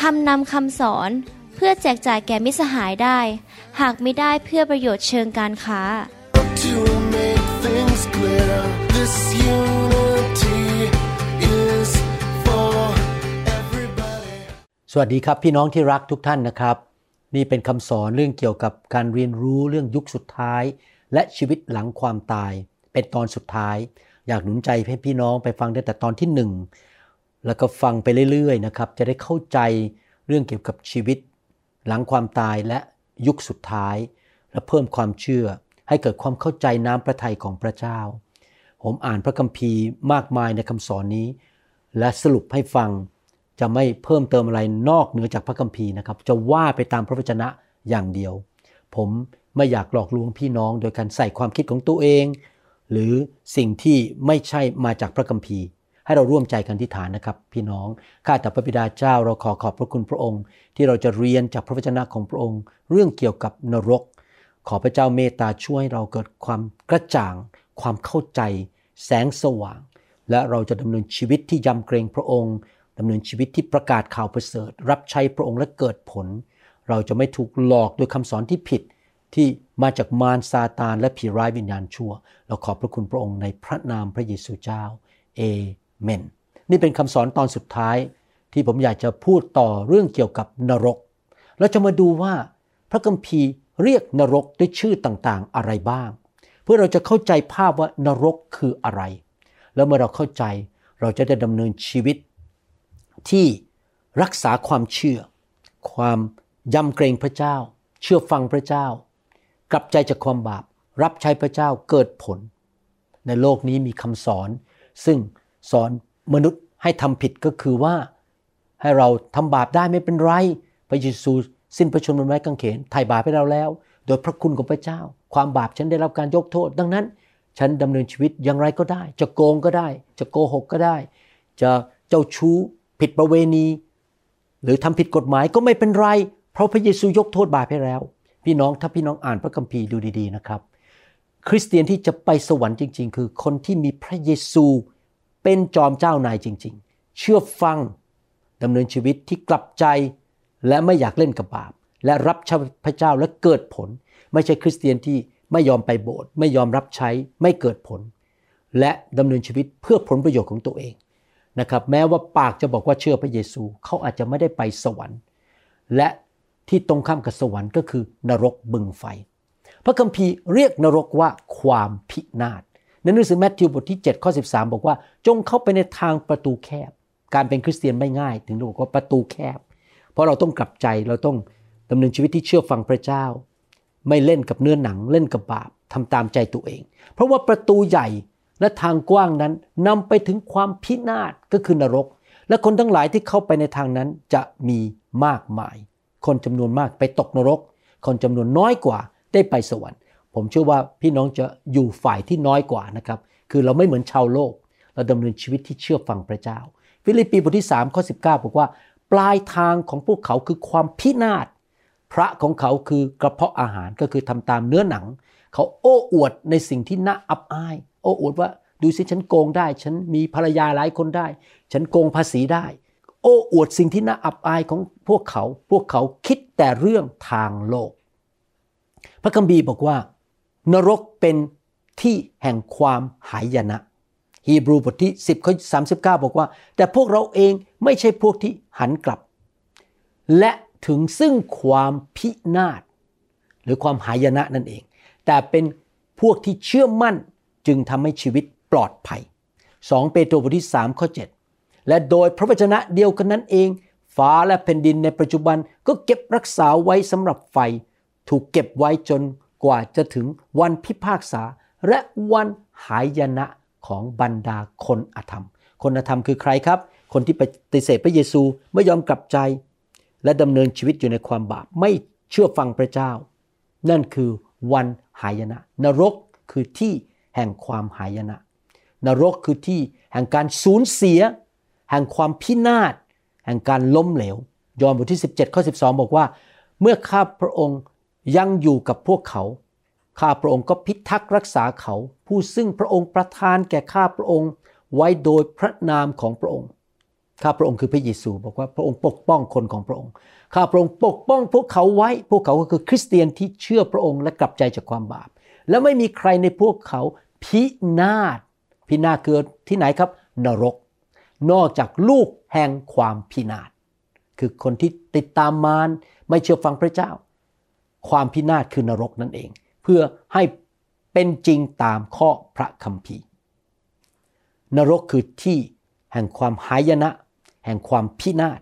ทำนำคำสอนเพื่อแจกจ่ายแก่มิสหายได้ หากไม่ได้เพื่อประโยชน์เชิงการค้า To make things clear, this unity is for everybody. สวัสดีครับพี่น้องที่รักทุกท่านนะครับ นี่เป็นคำสอนเรื่องเกี่ยวกับการเรียนรู้เรื่องยุคสุดท้าย และชีวิตหลังความตาย เป็นตอนสุดท้าย อยากหนุนใจให้พี่น้องไปฟังได้แต่ตอนที่หนึ่ง แล้วก็ฟังไปเรื่อยๆนะครับ จะได้เข้าใจเรื่องเกี่ยวกับชีวิต หลังความตายและยุคสุดท้าย และเพิ่มความเชื่อ ให้เกิดความเข้าใจน้ำพระทัยของพระเจ้า ผมอ่านพระคัมภีร์มากมายในคำสอนนี้ และสรุปให้ฟังจะไม่เพิ่มเติมอะไรนอกเหนือจากพระคัมภีร์นะครับ จะว่าไปตามพระวจนะอย่างเดียว ผมไม่อยากหลอกลวงพี่น้องโดยการใส่ความคิดของตัวเอง หรือสิ่งที่ไม่ใช่มาจากพระคัมภีร์ ให้เราร่วมใจกันที่ฐานนะครับ พี่น้องข้าแต่พระบิดาเจ้าเราขอขอบพระคุณพระองค์ ที่เราจะเรียนจากพระวจนะของพระองค์ เรื่องเกี่ยวกับนรก ขอพระเจ้าเมตตาช่วยเราเกิดความกระจ่าง ความเข้าใจ แสงสว่าง และเราจะดำเนินชีวิตที่ยำเกรงพระองค์ดำเนินชีวิตที่ประกาศข่าวประเสริฐ รับใช้พระองค์และเกิดผล เราจะไม่ถูกหลอกโดยคำสอนที่ผิดที่มาจากมารซาตานและผีร้ายวิญญาณชั่ว เราขอบพระคุณพระองค์ในพระนามพระเยซูเจ้า เอ เมน นี่เป็นคำสอนตอนสุดท้ายที่ผมอยากจะพูดต่อเรื่องเกี่ยวกับนรก เราจะมาดูว่าพระคัมภีร์เรียกนรกด้วยชื่อต่างๆ อะไรบ้าง เพื่อเราจะเข้าใจภาพว่านรกคืออะไร แล้วเมื่อเราเข้าใจเราจะได้ดำเนินชีวิต ที่รักษาความเชื่อ ความยำเกรงพระเจ้า เชื่อฟังพระเจ้า กลับใจจากความบาป รับใช้พระเจ้าเกิดผล ในโลกนี้มีคำสอน ซึ่ง สอนมนุษย์ให้ทำผิดก็คือว่า ให้เราทำบาปได้ไม่เป็นไร พระเยซูสิ้นพระชนม์บนไม้กางเขนไถ่บาปให้เราแล้ว โดยพระคุณของพระเจ้า ความบาปฉันได้รับการยกโทษ ดังนั้น ฉันดำเนินชีวิตอย่างไรก็ได้ จะโกงก็ได้ จะโกหกก็ได้ จะเจ้าชู้ผิดประเวณี หรือทำผิดกฎหมายก็ไม่เป็นไร เพราะพระเยซูยกโทษบาปให้แล้ว พี่น้องถ้าพี่น้องอ่านพระคัมภีร์ดูดี ๆนะครับ คริสเตียนที่จะไปสวรรค์จริง ๆ คือคนที่มีพระเยซู เป็นจอมเจ้านายจริง ๆ เชื่อฟังดำเนินชีวิตที่กลับใจและไม่อยากเล่นกับบาป และรับใช้พระเจ้าและเกิดผล ไม่ใช่คริสเตียนที่ไม่ยอมไปโบสถ์ไม่ยอมรับใช้ไม่เกิดผล และดำเนินชีวิตเพื่อผลประโยชน์ของตัวเองนะครับแม้ว่าปากจะบอกว่าเชื่อพระเยซูเขาอาจจะไม่ได้ไปสวรรค์ และที่ตรงข้ามกับสวรรค์ก็คือนรกบึงไฟ พระคัมภีร์เรียกนรกว่าความพินาศ ในหนังสือแมทธิวบทที่7ข้อ13 บอกว่า จงเข้าไปในทางประตูแคบ การเป็นคริสเตียนไม่ง่าย ถึงบอกว่าประตูแคบ เพราะเราต้องกลับใจเราต้องดำเนินชีวิตที่เชื่อฟังพระเจ้า ไม่เล่นกับเนื้อหนังเล่นกับบาปทำตามใจตัวเอง เพราะว่าประตูใหญ่และทางกว้างนั้นนำไปถึงความพินาศก็คือนรก และคนทั้งหลายที่เข้าไปในทางนั้นจะมีมากมาย คนจำนวนมากไปตกนรก คนจำนวนน้อยกว่าได้ไปสวรรค์ ผมเชื่อว่าพี่น้องจะอยู่ฝ่ายที่น้อยกว่านะครับ คือเราไม่เหมือนชาวโลก เราดำเนินชีวิตที่เชื่อฟังพระเจ้า ฟิลิปปีบทที่3ข้อ19 บอกว่า ปลายทางของพวกเขาคือความพินาศ พระของเขาคือกระเพาะอาหารก็คือทำตามเนื้อหนัง เขาโอ้อวดในสิ่งที่น่าอับอาย โอ้อวดว่าดูสิฉันโกงได้ ฉันมีภรรยาหลายคนได้ ฉันโกงภาษีได้ โอ้อวดสิ่งที่น่าอับอายของพวกเขา พวกเขาคิดแต่เรื่องทางโลก พระคัมภีร์บอกว่า นรกเป็นที่แห่งความหายนะ ฮีบรูบทที่ 10ข้อ39 บอกว่า แต่พวกเราเองไม่ใช่พวกที่หันกลับ และถึงซึ่งความพินาศหรือความหายนะนั่นเอง แต่เป็นพวกที่เชื่อมั่นจึงทำให้ชีวิตปลอดภัย 2 เปโตรบทที่3ข้อ7และโดยพระวจนะเดียวกันนั้นเอง ฟ้าและแผ่นดินในปัจจุบันก็เก็บรักษาไว้สำหรับไฟ ถูกเก็บไว้จน กว่าจะถึงวันพิพากษา และวันหายนะของบรรดาคนอธรรม คนอธรรมคือใครครับ คนที่ปฏิเสธพระเยซูไม่ยอมกลับใจ และดำเนินชีวิตอยู่ในความบาปไม่เชื่อฟังพระเจ้า นั่นคือวันหายนะ นรกคือที่แห่งความหายนะ นรกคือที่แห่งการสูญเสีย แห่งความพินาศ แห่งการล้มเหลว ยอห์นบทที่ 17ข้อ12 บอกว่า เมื่อข้าพระองค์ ยังอยู่กับพวกเขา ข้าพระองค์ก็พิทักษ์รักษาเขา ผู้ซึ่งพระองค์ประทานแก่ข้าพระองค์ไว้โดยพระนามของพระองค์ ข้าพระองค์คือพระเยซูบอกว่าพระองค์ปกป้องคนของพระองค์ ข้าพระองค์ปกป้องพวกเขาไว้ พวกเขาก็คือคริสเตียนที่เชื่อพระองค์และกลับใจจากความบาป และไม่มีใครในพวกเขาพินาศ พินาศเกิดที่ไหนครับ นรก นอกจากลูกแห่งความพินาศ คือคนที่ติดตามมารไม่เชื่อฟังพระเจ้า ความพินาศคือนรกนั่นเอง เพื่อให้เป็นจริงตามข้อพระคัมภีร์ นรกคือที่แห่งความหายนะ แห่งความพินาศ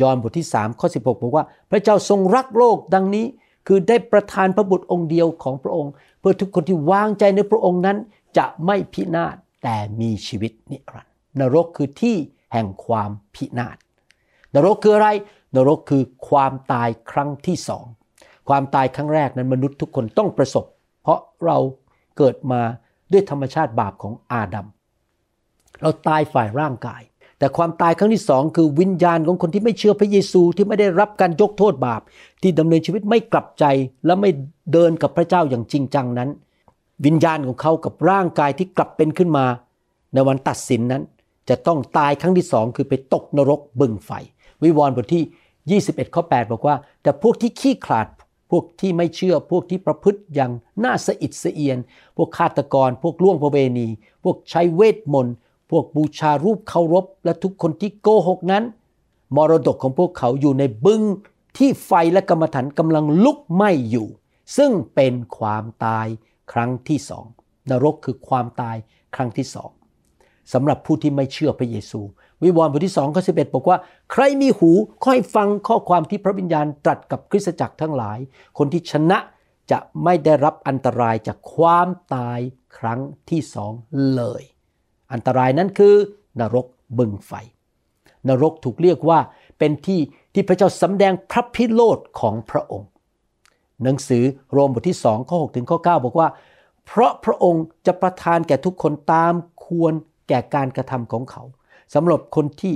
ยอห์นบทที่3ข้อ16 บอกว่า พระเจ้าทรงรักโลกดังนี้คือได้ประทานพระบุตรองค์เดียวของพระองค์ เพื่อทุกคนที่วางใจในพระองค์นั้น จะไม่พินาศแต่มีชีวิตนิรันดร์นรกคือที่แห่งความพินาศนรกคืออะไร นรกคือความตายครั้งที่สอง ความตายครั้งแรกนั้นมนุษย์ทุกคนต้องประสบ เพราะเราเกิดมาด้วยธรรมชาติบาปของอาดัม เราตายฝ่ายร่างกาย แต่ความตายครั้งที่สองคือวิญญาณของคนที่ไม่เชื่อพระเยซูที่ไม่ได้รับการยกโทษบาป ที่ดำเนินชีวิตไม่กลับใจและไม่เดินกับพระเจ้าอย่างจริงจังนั้น วิญญาณของเขากับร่างกายที่กลับเป็นขึ้นมา ในวันตัดสินนั้น จะต้องตายครั้งที่สองคือไปตกนรกบึงไฟ วิวรณ์บทที่ 21ข้อ8บอกว่า แต่พวกที่ขี้ขลาด พวกที่ไม่เชื่อพวกที่ประพฤติอย่างน่าสะอิดสะเอียน พวกฆาตกร พวกล่วงประเวณี พวกใช้เวทมนต์ พวกบูชารูปเคารพ และทุกคนที่โกหกนั้น มรดกของพวกเขาอยู่ในบึงที่ไฟและกรรมฐานกำลังลุกไหม้อยู่ ซึ่งเป็นความตายครั้งที่สองนรกคือความตายครั้งที่สองสำหรับผู้ที่ไม่เชื่อพระเยซู วิวรณ์บทที่2ข้อ11 บอกว่า ใครมีหูค่อยฟังข้อความที่พระวิญญาณตรัสกับคริสตจักรทั้งหลาย คนที่ชนะจะไม่ได้รับอันตรายจากความตายครั้งที่สองเลย อันตรายนั้นคือนรกบึงไฟ นรกถูกเรียกว่าเป็นที่ที่พระเจ้าสำแดงพระพิโรธของพระองค์ หนังสือโรมบทที่2ข้อ6ถึงข้อ9บอกว่า เพราะพระองค์จะประทานแก่ทุกคนตามควรแก่การกระทำของเขา สำหรับคนที่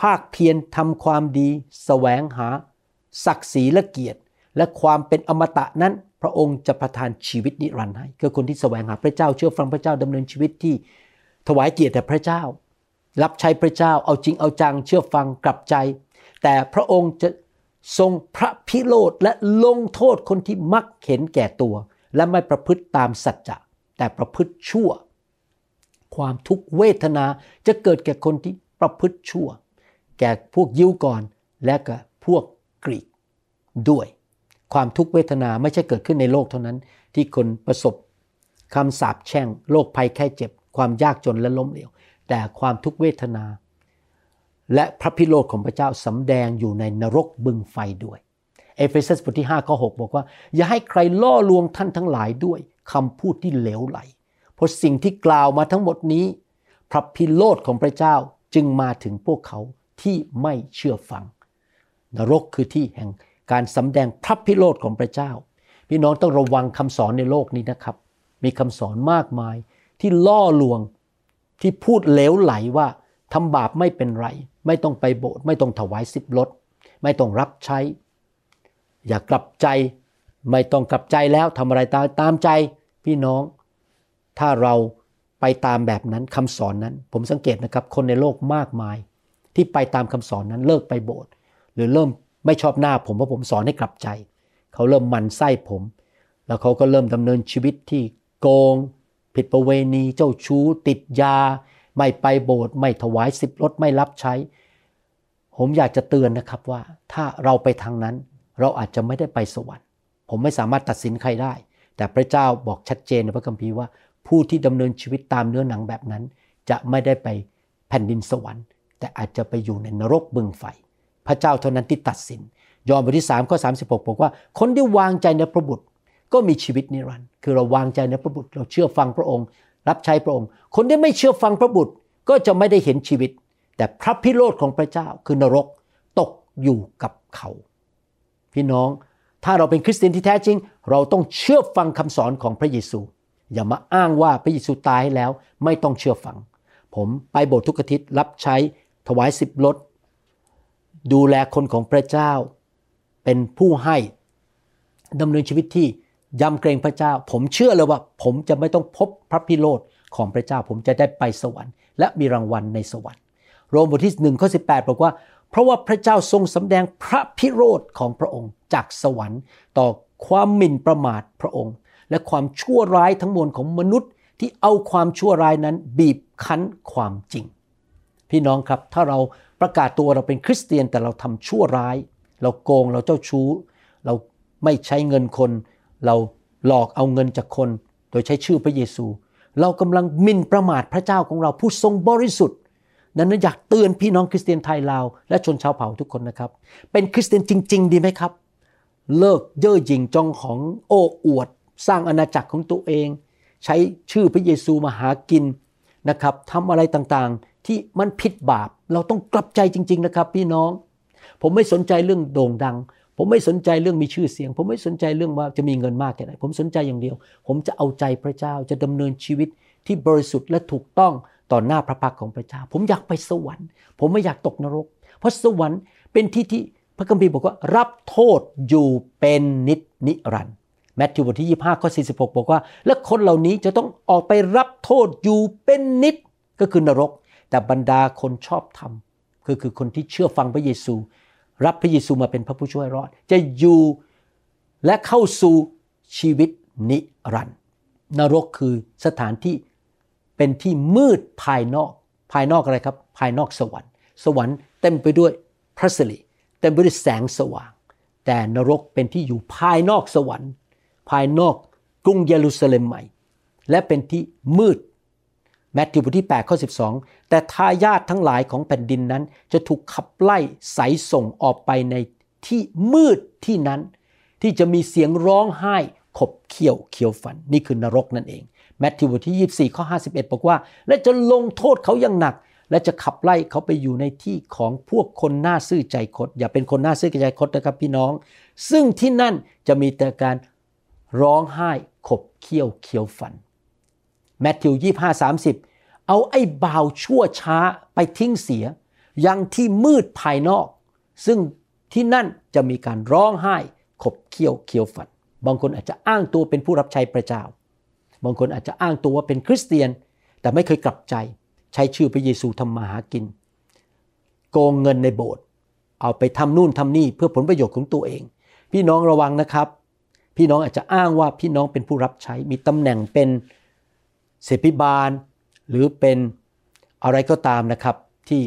ภาคเพียรทำความดีสแสวงหา ศักดิ์ศรีและเกียรติ และความเป็นอมตะนั้น พระองค์จะประทานชีวิตนิรันดร์ให้คือคนที่แสวงหาพระเจ้าเชื่อฟังพระเจ้าดำเนินชีวิตที่ถวายเกียรติแด่พระเจ้า รับใช้พระเจ้าเอาจริงเอาจังเชื่อฟังกลับใจ แต่พระองค์จะทรงพระพิโรธและลงโทษคนที่มักเห็นแก่ตัว และไม่ประพฤติตามสัจจะแต่ประพฤติชั่ว ความทุกขเวทนาจะเกิดแก่คนที่ประพฤติชั่ว แก่พวกยิวก่อนและก็พวกกรีกด้วย ความทุกขเวทนาไม่ใช่เกิดขึ้นในโลกเท่านั้น ที่คนประสบคำสาปแช่งโรคภัยแค่เจ็บ ความยากจนและล้มเหลวแต่ความทุกขเวทนา และพระพิโรธของพระเจ้าสำแดงอยู่ในนรกบึงไฟด้วยเอเฟซัสบทที่5ข้อ6บอกว่า อย่าให้ใครล่อลวงท่านทั้งหลายด้วยคำพูดที่เหลวไหล พราะสิ่งที่กล่าวมาทั้งหมดนี้ พระพิโรธของพระเจ้าจึงมาถึงพวกเขาที่ไม่เชื่อฟัง นรกคือที่แห่งการสำแดงพระพิโรธของพระเจ้า พี่น้องต้องระวังคำสอนในโลกนี้นะครับ มีคำสอนมากมายที่ล่อลวงที่พูดเหลวไหลว่าทำบาปไม่เป็นไร ไม่ต้องไปโบสถ์ไม่ต้องถวายสิบลดไม่ต้องรับใช้ อย่ากลับใจ ไม่ต้องกลับใจแล้วทำอะไรตามตามใจ พี่น้อง ถ้าเราไปตามแบบนั้นคำสอนนั้น ผมสังเกตนะครับ คนในโลกมากมาย ที่ไปตามคำสอนนั้นเลิกไปโบสถ์หรือเริ่มไม่ชอบหน้าผมเพราะผมสอนให้กลับใจ เขาเริ่มมันไส้ผม แล้วเขาก็เริ่มดำเนินชีวิตที่โกง ผิดประเวณี เจ้าชู้ ติดยา ไม่ไปโบสถ์ไม่ถวายสิบลดไม่รับใช้ ผมอยากจะเตือนนะครับว่า ถ้าเราไปทางนั้น เราอาจจะไม่ได้ไปสวรรค์ ผมไม่สามารถตัดสินใครได้ แต่พระเจ้าบอกชัดเจนในพระคัมภีร์ว่า ผู้ที่ดำเนินชีวิตตามเนื้อหนังแบบนั้น จะไม่ได้ไปแผ่นดินสวรรค์ แต่อาจจะไปอยู่ในนรกบึงไฟ พระเจ้าเท่านั้นที่ตัดสิน ยอห์นบทที่3ข้อ36 บอกว่า คนที่วางใจในพระบุตร ก็มีชีวิตนิรันดร์คือเราวางใจในพระบุตร เราเชื่อฟังพระองค์ รับใช้พระองค์ คนที่ไม่เชื่อฟังพระบุตรก็จะไม่ได้เห็นชีวิต แต่พระพิโรธของพระเจ้าคือนรกตกอยู่กับเขา พี่น้องถ้าเราเป็นคริสเตียนที่แท้จริง เราต้องเชื่อฟังคำสอนของพระเยซู อย่ามาอ้างว่าพระเยซูตายแล้วไม่ต้องเชื่อฟัง ผมไปโบสถ์ทุกอาทิตย์รับใช้ถวายสิบลดดูแลคนของพระเจ้า เป็นผู้ให้ดำเนินชีวิตที่ยำเกรงพระเจ้า ผมเชื่อเลยว่า ผมจะไม่ต้องพบพระพิโรธของพระเจ้า ผมจะได้ไปสวรรค์ และมีรางวัลในสวรรค์ โรมบทที่1ข้อ18 บอกว่า เพราะว่าพระเจ้าทรงสำแดงพระพิโรธของพระองค์จากสวรรค์ ต่อความหมิ่นประมาทพระองค์ และความชั่วร้ายทั้งมวลของมนุษย์ที่เอาความชั่วร้ายนั้นบีบคั้นความจริง พี่น้องครับถ้าเราประกาศตัวเราเป็นคริสเตียนแต่เราทำชั่วร้าย เราโกงเราเจ้าชู้ เราไม่ใช้เงินคน เราหลอกเอาเงินจากคน โดยใช้ชื่อพระเยซู เรากำลังมินประมาทพระเจ้าของเราผู้ทรงบริสุทธิ์ดังนั้นอยากเตือนพี่น้องคริสเตียนไทยลาวและชนชาวเผ่าทุกคนนะครับ เป็นคริสเตียนจริง ๆ ดีไหมครับ เลิกเย่อหยิ่งจองของโอ้อวด สร้างอาณาจักรของตัวเอง ใช้ชื่อพระเยซูมาหากินนะครับทำอะไรต่างๆ ที่มันผิดบาป เราต้องกลับใจจริง ๆ นะครับ พี่น้อง ผมไม่สนใจเรื่องโด่งดัง ผมไม่สนใจเรื่องมีชื่อเสียง ผมไม่สนใจเรื่องว่าจะมีเงินมากแค่ไหน ผมสนใจอย่างเดียว ผมจะเอาใจพระเจ้า จะดำเนินชีวิตที่บริสุทธิ์และถูกต้องต่อหน้าพระพักของพระเจ้า ผมอยากไปสวรรค์ ผมไม่อยากตกนรก เพราะสวรรค์เป็นที่ที่พระคัมภีร์บอกว่ารับโทษอยู่เป็นนิจนิรันดร์ แมทธิวบทที่ 25 ข้อ 46 บอกว่า และคนเหล่านี้จะต้องออกไปรับโทษอยู่เป็นนิจก็คือนรก แต่บรรดาคนชอบธรรมก็คือคนที่เชื่อฟังพระเยซู รับพระเยซูมาเป็นพระผู้ช่วยรอด จะอยู่และเข้าสู่ชีวิตนิรันดร์นรกคือสถานที่เป็นที่มืดภายนอก ภายนอกอะไรครับ ภายนอกสวรรค์ สวรรค์เต็มไปด้วยพระสิริเต็มไปด้วยแสงสว่าง แต่นรกเป็นที่อยู่ภายนอกสวรรค์ายนอกกรุงเยรูซาเล็มใหม่ และเป็นที่มืดแมทธิวบทที่8ข้อ12 แต่ทายาททั้งหลายของแผ่นดินนั้น จะถูกขับไล่ใสส่งออกไปในที่มืดที่นั้น ที่จะมีเสียงร้องไห้ขบเคี้ยวเคี้ยวฟันนี่คือนรกนั่นเองแมทธิวบทที่ 24ข้อ51 บอกว่า และจะลงโทษเขาอย่างหนัก และจะขับไล่เขาไปอยู่ในที่ของพวกคนหน้าซื่อใจคดอย่าเป็นคนหน้าซื่อใจคดนะครับพี่น้อง ซึ่งที่นั่นจะมีแต่การ ร้องไห้ขบเคี้ยวเคี้ยวฟันแมทธิว25 30เอาไอ้บ่าวชั่วช้าไปทิ้งเสีย ยังที่มืดภายนอก ซึ่งที่นั่นจะมีการร้องไห้ขบเคี้ยวเคี้ยวฟัน บางคนอาจจะอ้างตัวเป็นผู้รับใช้พระเจ้า บางคนอาจจะอ้างตัวว่าเป็นคริสเตียน แต่ไม่เคยกลับใจ ใช้ชื่อพระเยซูทำมาหากิน โกงเงินในโบสถ์เอาไปทำนู่นทำนี่เพื่อผลประโยชน์ของตัวเอง พี่น้องระวังนะครับ พี่น้องอาจจะอ้างว่าพี่น้องเป็นผู้รับใช้ มีตำแหน่งเป็นเสพิบาล หรือเป็นอะไรก็ตามนะครับ ที่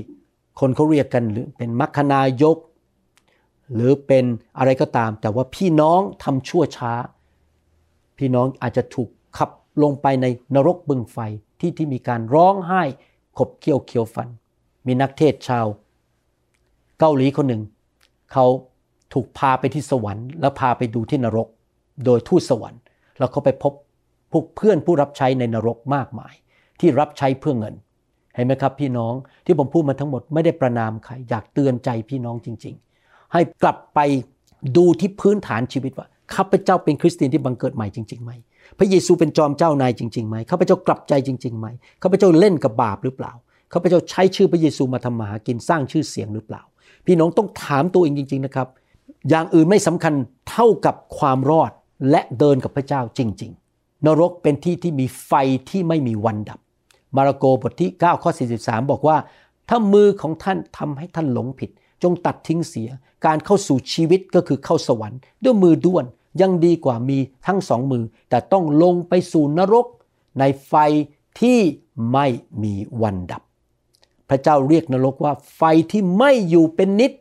คนเขาเรียกกันหรือเป็นมัคคณายก หรือเป็นอะไรก็ตาม แต่ว่าพี่น้องทำชั่วช้า พี่น้องอาจจะถูกขับลงไปในนรกบึงไฟที่ที่มีการร้องไห้ขบเคี้ยวเคี้ยวฟัน มีนักเทศชาว เกาหลีคนหนึ่ง เขาถูกพาไปที่สวรรค์ แล้วพาไปดูที่นรก โดยทูตสวรรค์ แล้วเขาไปพบพวกเพื่อนผู้รับใช้ในนรกมากมาย ที่รับใช้เพื่อเงิน เห็นไหมครับพี่น้องที่ผมพูดมาทั้งหมดไม่ได้ประนามใคร อยากเตือนใจพี่น้องจริง ๆ ให้กลับไปดูที่พื้นฐานชีวิตว่าข้าพเจ้าเป็นคริสเตียนที่บังเกิดใหม่จริงๆไหมพระเยซูเป็นจอมเจ้านายจริงๆไหมข้าพเจ้ากลับใจจริงๆไหมข้าพเจ้าเล่นกับบาปหรือเปล่าข้าพเจ้าใช้ชื่อพระเยซูมาทำมาหากินสร้างชื่อเสียงหรือเปล่า พี่น้องต้องถามตัวเองจริง ๆนะครับ อย่างอื่นไม่สำคัญเท่ากับความรอด และเดินกับพระเจ้าจริง ๆ นรกเป็นที่ที่มีไฟที่ไม่มีวันดับ มาระโกบทที่ 9 ข้อ 43 บอกว่า ถ้ามือของท่านทำให้ท่านหลงผิด จงตัดทิ้งเสีย การเข้าสู่ชีวิตก็คือเข้าสวรรค์ ด้วยมือด้วนยังดีกว่ามีทั้งสองมือ แต่ต้องลงไปสู่นรก ในไฟที่ไม่มีวันดับ พระเจ้าเรียกนรกว่าไฟที่ไม่อยู่เป็นนิด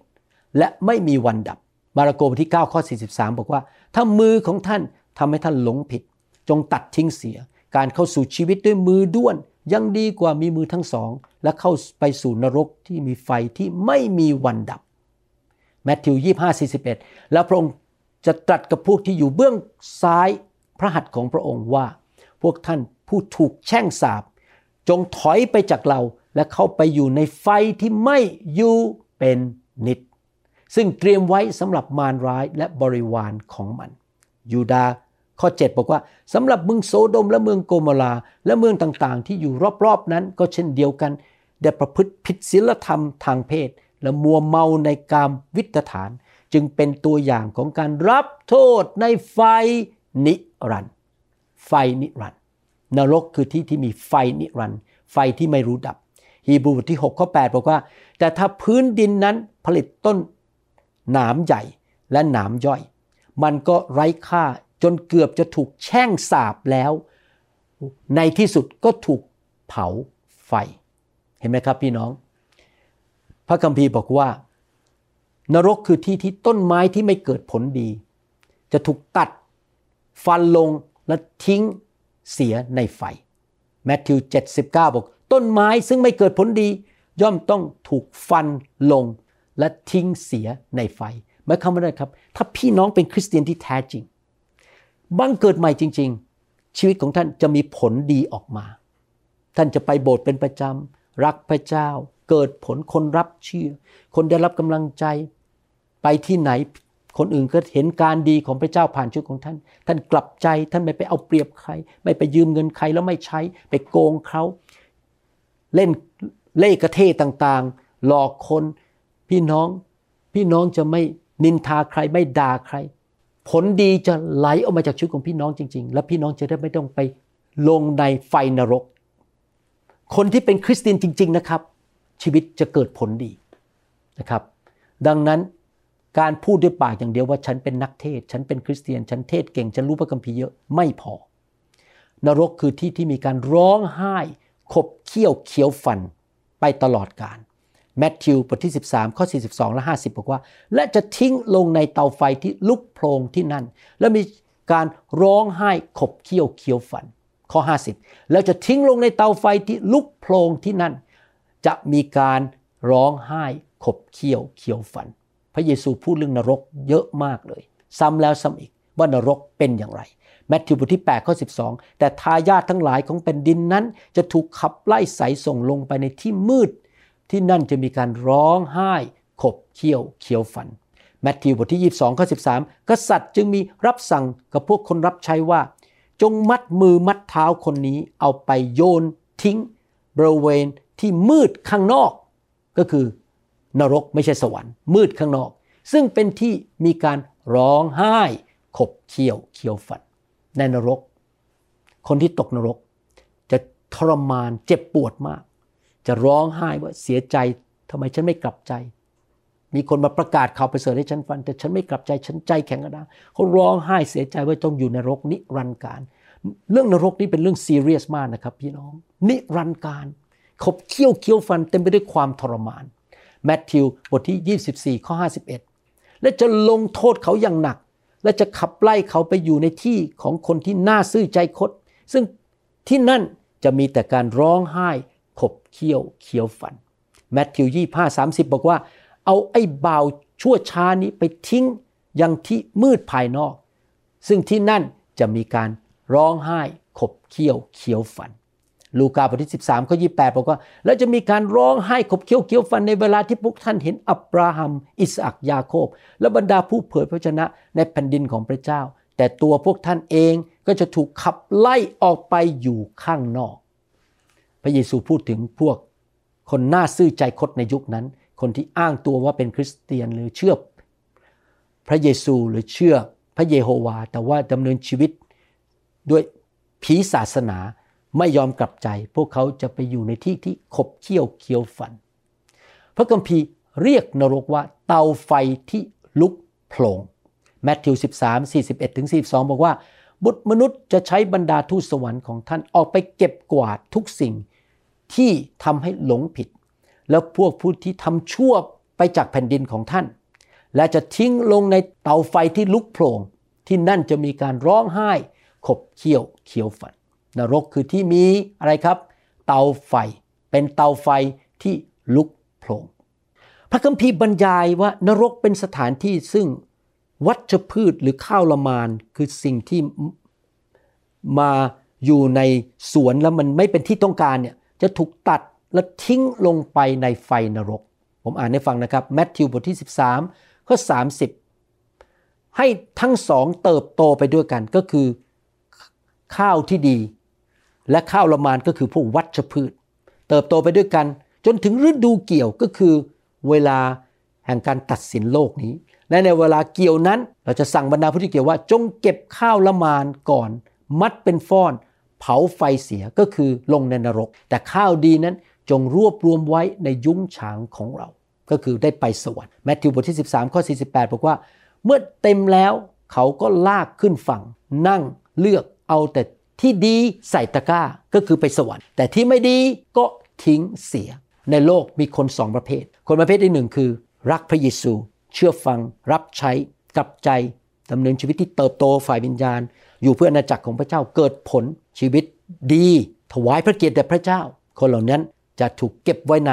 และไม่มีวันดับ มาระโกบทที่ 9 ข้อ 43 บอกว่า ถ้ามือของท่านทำให้ท่านหลงผิด จงตัดทิ้งเสีย การเข้าสู่ชีวิตด้วยมือด้วน ยังดีกว่ามีมือทั้งสอง และเข้าไปสู่นรกที่มีไฟที่ไม่มีวันดับแมทธิว 25 41 แล้วพระองค์จะตรัสกับพวกที่อยู่เบื้องซ้ายพระหัตถ์ของพระองค์ว่า พวกท่านผู้ถูกแช่งสาปจงถอยไปจากเราและเข้าไปอยู่ในไฟที่ไม่อยู่เป็นนิด ซึ่งเตรียมไว้สำหรับมารร้ายและบริวารของมัน ยูดาห์ข้อ 7 บอกว่าสำหรับเมืองโซโดมและเมืองโกมราและเมืองต่างๆ ที่อยู่รอบๆนั้นก็เช่นเดียวกัน ได้ประพฤติผิดศีลธรรมทางเพศ และมัวเมาในกามวิตฐาน จึงเป็นตัวอย่างของการรับโทษในไฟนิรันต์ไฟนิรันต์นรกคือที่ที่มีไฟนิรันต์ไฟที่ไม่รู้ดับฮีบรูบทที่6ข้อ8บอกว่า แต่ถ้าพื้นดินนั้นผลิตต้น หนามใหญ่และหนามย่อย มันก็ไร้ค่าจนเกือบจะถูกแช่งสาบแล้ว ในที่สุดก็ถูกเผาไฟ เห็นไหมครับพี่น้อง พระคัมภีร์บอกว่า นรกคือที่ที่ต้นไม้ที่ไม่เกิดผลดี จะถูกตัดฟันลงและทิ้งเสียในไฟแมทธิว 79 บอก ต้นไม้ซึ่งไม่เกิดผลดี ย่อมต้องถูกฟันลง และทิ้งเสียในไฟหมายความว่าอะไรครับ ถ้าพี่น้องเป็นคริสเตียนที่แท้จริง บังเกิดใหม่จริง ๆ ชีวิตของท่านจะมีผลดีออกมา ท่านจะไปโบสถ์เป็นประจำ รักพระเจ้า เกิดผลคนรับเชื่อ คนได้รับกำลังใจ ไปที่ไหนคนอื่นก็เห็นการดีของพระเจ้าผ่านชีวิตของท่าน ท่านกลับใจ ท่านไม่ไปเอาเปรียบใคร ไม่ไปยืมเงินใครแล้วไม่ใช้ ไปโกงเขา เล่นเล่กระเทต่างๆ หลอกคน พี่น้องพี่น้องจะไม่นินทาใครไม่ด่าใคร ผลดีจะไหลออกมาจากชีวิตของพี่น้องจริง ๆ และพี่น้องจะได้ไม่ต้องไปลงในไฟนรก คนที่เป็นคริสเตียนจริง ๆนะครับ ชีวิตจะเกิดผลดีนะครับ ดังนั้นการพูดด้วยปากอย่างเดียวว่าฉันเป็นนักเทศ ฉันเป็นคริสเตียน ฉันเทศเก่ง ฉันรู้พระคัมภีร์เยอะไม่พอ นรกคือที่ที่มีการร้องไห้ ขบเคี้ยวเขียวฟันไปตลอดกาล แมทธิวบทที่ 13 ข้อ 42 และ 50 บอกว่า และจะทิ้งลงในเตาไฟที่ลุกโพลงที่นั่น และมีการร้องไห้ขบเคี้ยวเขียวฟัน ข้อ 50 แล้วจะทิ้งลงในเตาไฟที่ลุกโพลงที่นั่น จะมีการร้องไห้ขบเคี้ยวเขียวฟัน พระเยซูพูดเรื่องนรกเยอะมากเลย ซ้ำแล้วซ้ำอีกว่านรกเป็นอย่างไรแมทธิวบทที่8ข้อ12 แต่ทายาททั้งหลายของแผ่นดินนั้น จะถูกขับไล่ใสส่งลงไปในที่มืด ที่นั่นจะมีการร้องไห้ ขบเคี้ยวเคี้ยวฟันแมทธิวบทที่ 22ข้อ13 กษัตริย์จึงมีรับสั่งกับพวกคนรับใช้ว่า จงมัดมือมัดเท้าคนนี้เอาไปโยนทิ้ง บริเวณที่มืดข้างนอก ก็คือนรกไม่ใช่สวรรค์ มืดข้างนอก ซึ่งเป็นที่มีการร้องไห้ ขบเคี้ยวเคี้ยวฟัน ในนรก คนที่ตกนรก จะทรมานเจ็บปวดมาก จะร้องไห้ว่าเสียใจทำไมฉันไม่กลับใจ มีคนมาประกาศข่าวประเสริฐให้ฉันฟังแต่ฉันไม่กลับใจฉันใจแข็งกระด้างเขาร้องไห้เสียใจว่าต้องอยู่ในนรกนิรันดร์การเรื่องนรกนี่เป็นเรื่องซีเรียสมากนะครับพี่น้อง นิรันดร์การขบเคี้ยวเคี้ยวฟันเต็มไปด้วยความทรมานแมทธิวบทที่ 24 ข้อ 51 และจะลงโทษเขาอย่างหนัก และจะขับไล่เขาไปอยู่ในที่ของคนที่น่าซื่อใจคด ซึ่งที่นั่นจะมีแต่การร้องไห้ เคี้ยวเคี้ยวฟันแมทธิว25 30บอกว่า เอาไอ้บ่าวชั่วช้านี้ไปทิ้งยังที่มืดภายนอก ซึ่งที่นั่นจะมีการร้องไห้ขบเคี้ยวเคี้ยวฟัน ลูกาบทที่ 13ข้อ28 บอกว่า แล้วจะมีการร้องไห้ขบเคี้ยวเคี้ยวฟันในเวลาที่พวกท่านเห็นอับราฮัม อิสอักยาโคบ และบรรดาผู้เผยพระชนะในแผ่นดินของพระเจ้า แต่ตัวพวกท่านเองก็จะถูกขับไล่ออกไปอยู่ข้างนอก ระเยซูพูดถึงพวกคนหน่าซื่อใจคดในยุคนั้น คนที่อ้างตัวว่าเป็นคริสเตียนหรือเชื่อพระเยซูหรือเชื่อพระเยโฮวา แต่ว่าดำเนินชีวิตด้วยผีศาสนาไม่ยอมกลับใจ พวกเขาจะไปอยู่ในที่ที่ขบเคี้ยวเคี้ยวฟัน พระคัมภีร์เรียกนรกว่าเตาไฟที่ลุกโผลงแมทธิว 13 41ถึง42 บอกว่า บุตรมนุษย์จะใช้บรรดาทูตสวรรค์ของท่านออกไปเก็บกวาดทุกสิ่ง ที่ทำให้หลงผิด แล้วพวกผู้ที่ทำชั่วไปจากแผ่นดินของท่าน และจะทิ้งลงในเตาไฟที่ลุกโผลงที่นั่นจะมีการร้องไห้ ขบเคี้ยวเคี้ยวฟัน นรกคือที่มีอะไรครับ เตาไฟเป็นเตาไฟที่ลุกโผลงพระคัมภีร์บรรยายว่านรกเป็นสถานที่ซึ่งวัชพืชหรือข้าวละมานคือสิ่งที่มาอยู่ในสวนแล้วมันไม่เป็นที่ต้องการเนี่ย จะถูกตัดและทิ้งลงไปในไฟนรก ผมอ่านให้ฟังนะครับแมทธิวบทที่ 13ข้อ30 ให้ทั้งสองเติบโตไปด้วยกันก็คือข้าวที่ดี และข้าวละมานก็คือพวกวัชพืช เติบโตไปด้วยกัน จนถึงฤดูเกี่ยวก็คือเวลาแห่งการตัดสินโลกนี้ และในเวลาเกี่ยวนั้น เราจะสั่งบรรดาผู้ที่เกี่ยวว่า จงเก็บข้าวละมานก่อน มัดเป็นฟ้อน ผาไฟเสียก็คือลงในนรก แต่ข้าวดีนั้นจงรวบรวมไว้ในยุ้งฉางของเรา ก็คือได้ไปสวรรค์แมทธิวบทที่ 13 ข้อ 48 บอกว่า เมื่อเต็มแล้วเขาก็ลากขึ้นฝั่ง นั่งเลือกเอาแต่ที่ดีใส่ตะกร้าก็คือไปสวรรค์ แต่ที่ไม่ดีก็ทิ้งเสีย ในโลกมีคนสองประเภท คนประเภทที่หนึ่งคือ รักพระเยซู เชื่อฟัง รับใช้กลับใจ ดำเนินชีวิตที่เติบโตฝ่ายวิญญาณ อยู่เพื่ออาณาจักรของพระเจ้าเกิดผลชีวิตดี ถวายพระเกียรติแด่พระเจ้า คนเหล่านั้นจะถูกเก็บไว้ใน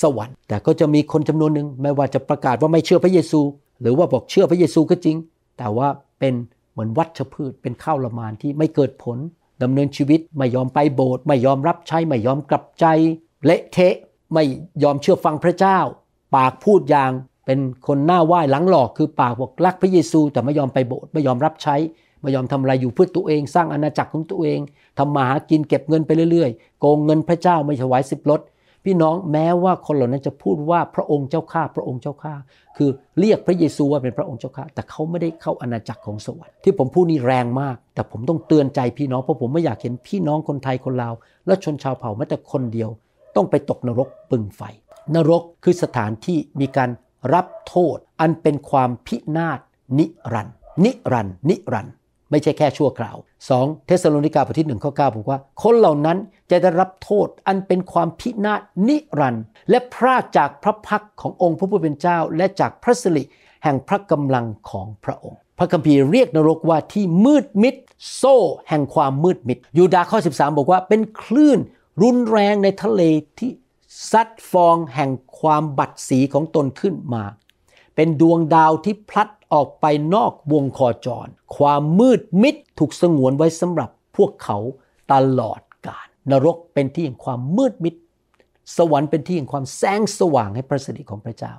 สวรรค์ แต่ก็จะมีคนจำนวนหนึ่งไม่ว่าจะประกาศว่าไม่เชื่อพระเยซู หรือว่าบอกเชื่อพระเยซูก็จริง แต่ว่าเป็นเหมือนวัชพืชเป็นข้าวละมานที่ไม่เกิดผลดำเนินชีวิตไม่ยอมไปโบสถ์ไม่ยอมรับใช้ไม่ยอมกลับใจ เละเทะไม่ยอมเชื่อฟังพระเจ้า ปากพูดอย่าง เป็นคนหน้าไหว้หลังหลอกคือปากบอกรักพระเยซู แต่ไม่ยอมไปโบสถ์ไม่ยอมรับใช้ ไม่ยอมทำอะไรอยู่เพื่อตัวเองสร้างอาณาจักรของตัวเองทำมาหากินเก็บเงินไปเรื่อยๆ โกงเงินพระเจ้าไม่ถวายสิบลดพี่น้องแม้ว่าคนเหล่านั้นจะพูดว่าพระองค์เจ้าข้าพระองค์เจ้าข้าคือเรียกพระเยซูว่าเป็นพระองค์เจ้าข้าแต่เขาไม่ได้เข้าอาณาจักรของสวรรค์ที่ผมพูดนี่แรงมาก แต่ผมต้องเตือนใจพี่น้องเพราะผมไม่อยากเห็นพี่น้องคนไทยคนลาวและชนชาวเผ่าแม้แต่คนเดียว ต้องไปตกนรกบึงไฟ นรกคือสถานที่มีการ รับโทษอันเป็นความพินาศนิรันดร์นิรันดร์นิรันดร์ไม่ใช่แค่ชั่วคราว 2. เทสโลนิกาบทที่1ข้อ9บอกว่า คนเหล่านั้นจะได้รับโทษอันเป็นความพินาศนิรันต์และพรากจากพระพักขององค์พระผู้เป็นเจ้า และจากพระสิริแห่งพระกำลังของพระองค์ พระคัมภีร์เรียกนรกว่าที่มืดมิด โซ่แห่งความมืดมิด ยูดาห์ข้อ 13 บอกว่าเป็นคลื่นรุนแรงในทะเลที่ ซัดฟองแห่งความบัดสีของตนขึ้นมา เป็นดวงดาวที่พลัดออกไปนอกวงโคจร ความมืดมิดถูกสงวนไว้สำหรับพวกเขาตลอดกาลนรกเป็นที่แห่งความมืดมิด สวรรค์เป็นที่แห่งความแสงสว่างให้พระสิริของพระเจ้า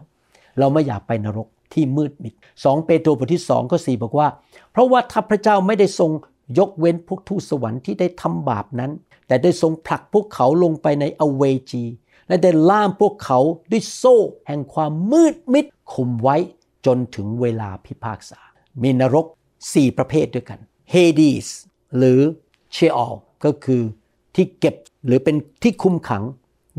เราไม่อยากไปนรกที่มืดมิด 2 เปโตรบทที่2ข้อ4บอกว่า เพราะว่าถ้าพระเจ้าไม่ได้ทรงยกเว้นพวกทูตสวรรค์ที่ได้ทำบาปนั้น แต่ได้ทรงผลักพวกเขาลงไปในอเวจี และได้ล่ามพวกเขาด้วยโซ่แห่งความมืดมิดคุมไว้จนถึงเวลาพิพากษา มีนรก 4 ประเภทด้วยกันเฮดีสหรือเชออลก็คือที่เก็บหรือเป็นที่คุมขัง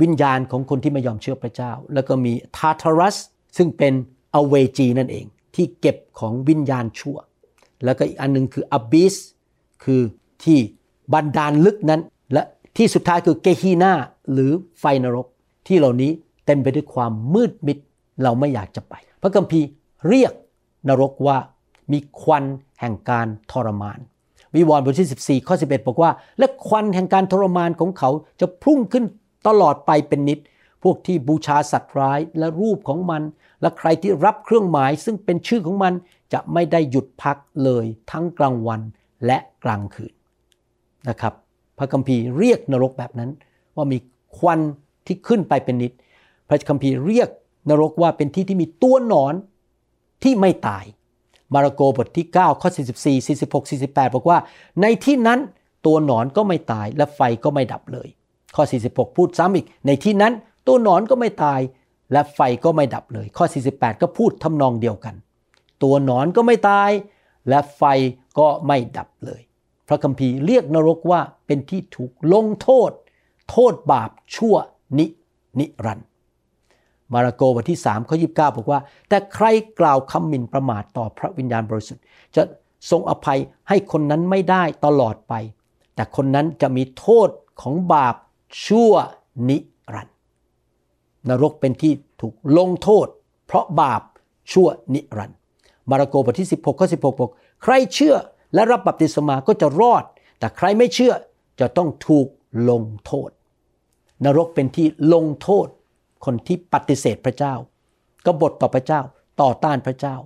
วิญญาณของคนที่ไม่ยอมเชื่อพระเจ้า แล้วก็มีทาทารัสซึ่งเป็นอเวจีนั่นเอง ที่เก็บของวิญญาณชั่ว แล้วก็อีกอันหนึงคืออ b บิสคือที่บันดาลลึกนั้น และที่สุดท้ายคือเกฮีนาหรือไฟนรก ที่เหล่านี้เต็มไปด้วยความมืดมิดเราไม่อยากจะไป พระคัมภีร์เรียกนรกว่ามีควันแห่งการทรมาน วิวรณ์บทที่ 14 ข้อ 11 บอกว่า และควันแห่งการทรมานของเขาจะพุ่งขึ้นตลอดไปเป็นนิด พวกที่บูชาสัตว์ร้ายและรูปของมัน และใครที่รับเครื่องหมายซึ่งเป็นชื่อของมันจะไม่ได้หยุดพักเลยทั้งกลางวันและกลางคืนนะครับ พระคัมภีร์เรียกนรกแบบนั้นว่ามีควัน ที่ขึ้นไปเป็นนิด พระคัมภีร์เรียกนรกว่าเป็นที่ที่มีตัวหนอนที่ไม่ตาย มาระโกบทที่ 9 ข้อ 44 46 48 บอกว่า ในที่นั้นตัวหนอนก็ไม่ตายและไฟก็ไม่ดับเลย ข้อ 46 พูดซ้ำอีก ในที่นั้นตัวหนอนก็ไม่ตายและไฟก็ไม่ดับเลย ข้อ 48 ก็พูดทำนองเดียวกัน ตัวหนอนก็ไม่ตาย และไฟก็ไม่ดับเลย พระคัมภีร์เรียกนรกว่าเป็นที่ถูกลงโทษ โทษบาปชั่ว นินิรันมาระโกบทที่3ข้อ29 บอกว่า แต่ใครกล่าวคำหมิ่นประมาทต่อพระวิญญาณบริสุทธิ์ จะทรงอภัยให้คนนั้นไม่ได้ตลอดไป แต่คนนั้นจะมีโทษของบาปชั่วนิรันดร์นรกเป็นที่ถูกลงโทษ เพราะบาปชั่วนิรันดร์มาระโกบทที่ 16ข้อ16บอกใครเชื่อและรับบัพติศมาก็จะรอด แต่ใครไม่เชื่อจะต้องถูกลงโทษ นรกเป็นที่ลงโทษคนที่ปฏิเสธพระเจ้ากบฏต่อพระเจ้า ต่อต้านพระเจ้า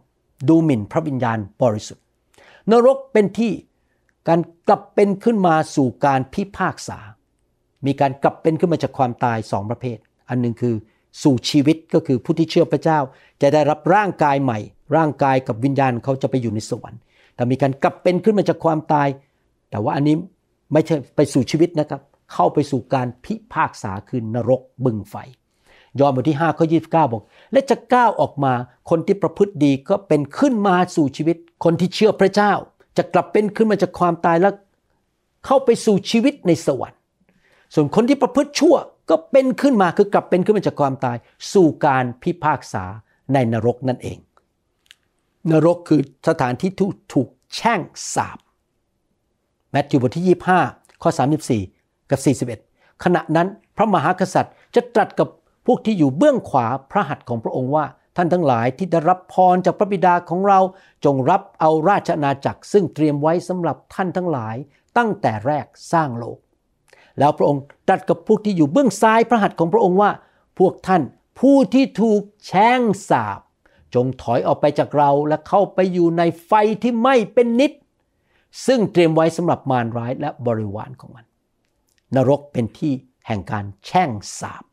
ดูหมิ่นพระวิญญาณบริสุทธิ์ นรกเป็นที่การกลับเป็นขึ้นมาสู่การพิพากษา มีการกลับเป็นขึ้นมาจากความตายสองประเภท อันหนึ่งคือสู่ชีวิตก็คือผู้ที่เชื่อพระเจ้า จะได้รับร่างกายใหม่ ร่างกายกับวิญญาณเขาจะไปอยู่ในสวรรค์แต่มีการกลับเป็นขึ้นมาจากความตาย แต่ว่าอันนี้ไม่ใช่ไปสู่ชีวิตนะครับ เข้าไปสู่การพิพากษาคือนรกบึงไฟ ยอห์นบทที่5ข้อ29 บอก และจะก้าวออกมาคนที่ประพฤติดีก็เป็นขึ้นมาสู่ชีวิต คนที่เชื่อพระเจ้า จะกลับเป็นขึ้นมาจากความตายแล้วเข้าไปสู่ชีวิตในสวรรค์ ส่วนคนที่ประพฤติชั่วก็เป็นขึ้นมาคือกลับเป็นขึ้นมาจากความตาย สู่การพิพากษาในนรกนั่นเอง นรกคือสถานที่ที่ถูกแช่งสาปแมทธิวบทที่ 25 ข้อ 34 กับ 41 ขณะนั้นพระมหากษัตริย์จะตรัสกับพวกที่อยู่เบื้องขวาพระหัตถ์ของพระองค์ว่าท่านทั้งหลายที่ได้รับพรจากพระบิดาของเราจงรับเอาราชอาณาจักร ซึ่งเตรียมไว้สำหรับท่านทั้งหลายตั้งแต่แรกสร้างโลก แล้วพระองค์ตรัสกับพวกที่อยู่เบื้องซ้ายพระหัตถ์ของพระองค์ว่า พวกท่านผู้ที่ถูกแช่งสาปจงถอยออกไปจากเราและเข้าไปอยู่ในไฟที่ไม่เป็นนิด ซึ่งเตรียมไว้สำหรับมารร้ายและบริวารของมัน นรกเป็นที่แห่งการแช่งสาป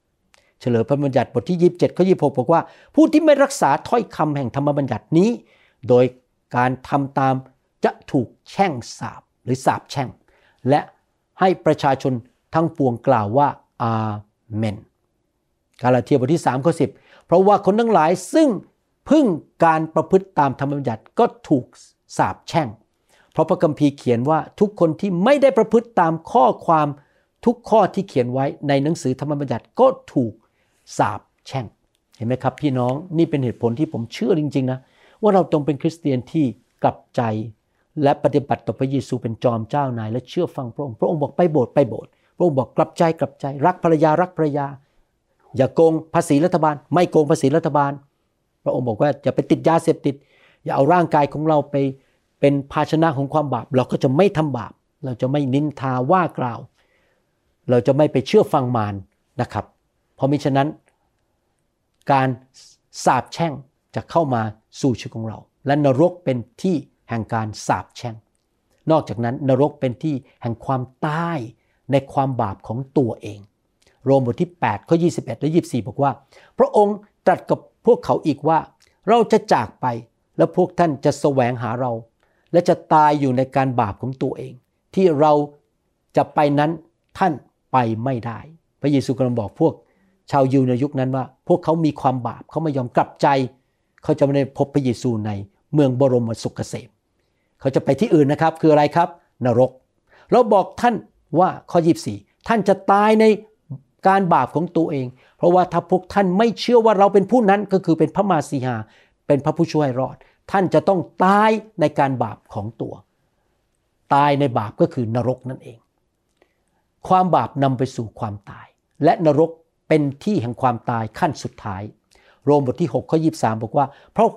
เฉลยพระบัญญัติบทที่ 27ข้อ26 บอกว่า ผู้ที่ไม่รักษาถ้อยคำแห่งธรรมบัญญัตินี้ โดยการทำตามจะถูกแช่งสาปหรือสาปแช่ง และให้ประชาชนทั้งปวงกล่าวว่าอาเมน กาลาเทียบทที่3ข้อ10 เพราะว่าคนทั้งหลายซึ่งพึ่งการประพฤติตามธรรมบัญญัติก็ถูกสาปแช่ง เพราะพระคัมภีร์เขียนว่าทุกคนที่ไม่ได้ประพฤติตามข้อความ ทุกข้อที่เขียนไว้ในหนังสือธรรมบัญญัติก็ถูกสาปแช่ง เห็นไหมครับพี่น้องนี่เป็นเหตุผลที่ผมเชื่อจริงๆนะว่าเราต้องเป็นคริสเตียนที่กลับใจและปฏิบัติต่อพระเยซูเป็นจอมเจ้านาย และเชื่อฟังพระองค์ พระองค์บอกไปโบสถ์ไปโบสถ์พระองค์บอกกลับใจกลับใจ รักภรรยารักภรรยา อย่าโกงภาษีรัฐบาล ไม่โกงภาษีรัฐบาล พระองค์บอกว่าอย่าไปติดยาเสพติด อย่าเอาร่างกายของเราไปเป็นภาชนะของความบาป เราก็จะไม่ทำบาป เราจะไม่นินทาว่ากล่าว เราจะไม่ไปเชื่อฟังมารนะครับ เพราะมิฉะนั้น การสาปแช่งจะเข้ามาสู่ชีวิตของเรา และนรกเป็นที่แห่งการสาปแช่ง นอกจากนั้นนรกเป็นที่แห่งความตายในความบาปของตัวเอง โรมบทที่8ข้อ21 และ 24 บอกว่า พระองค์ตรัสกับพวกเขาอีกว่า เราจะจากไปและพวกท่านจะแสวงหาเรา และจะตายอยู่ในการบาปของตัวเอง ที่เราจะไปนั้นท่าน ไปไม่ได้ พระเยซูกำลังบอกพวกชาวยิวในยุคนั้นว่า พวกเขามีความบาปเขาไม่ยอมกลับใจ เขาจะไม่ได้พบพระเยซูในเมืองบรมสุขเกษมเขาจะไปที่อื่นนะครับคืออะไรครับ นรก เราบอกท่านว่าข้อ 24 ท่านจะตายในการบาปของตัวเอง เพราะว่าถ้าพวกท่านไม่เชื่อว่าเราเป็นผู้นั้นก็คือเป็นพระมาสีหา เป็นพระผู้ช่วยรอด ท่านจะต้องตายในการบาปของตัว ตายในบาปก็คือนรกนั่นเอง ความบาปนำไปสู่ความตาย และนรกเป็นที่แห่งความตายขั้นสุดท้าย โรมบทที่6ข้อ23 บอกว่า เพราะ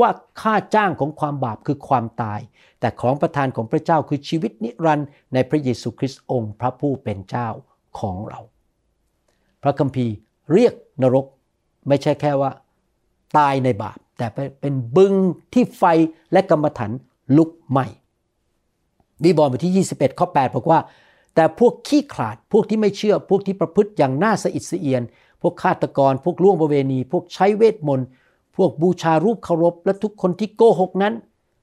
ว่าค่าจ้างของความบาปคือความตาย แต่ของประทานของพระเจ้าคือชีวิตนิรันดร์ในพระเยซูคริสต์องค์พระผู้เป็นเจ้าของเรา พระคัมภีร์เรียกนรกไม่ใช่แค่ว่า ตายในบาป แต่เป็นบึงที่ไฟและกรรมฐานลุกไหม้ดีบอลบทที่ 21 ข้อ 8 บอกว่า แต่พวกขี้ขลาด พวกที่ไม่เชื่อ พวกที่ประพฤติอย่างน่าสะอิดสะเอียน พวกฆาตกร พวกล่วงประเวณี พวกใช้เวทมนต์ พวกบูชารูปเคารพ และทุกคนที่โกหกนั้น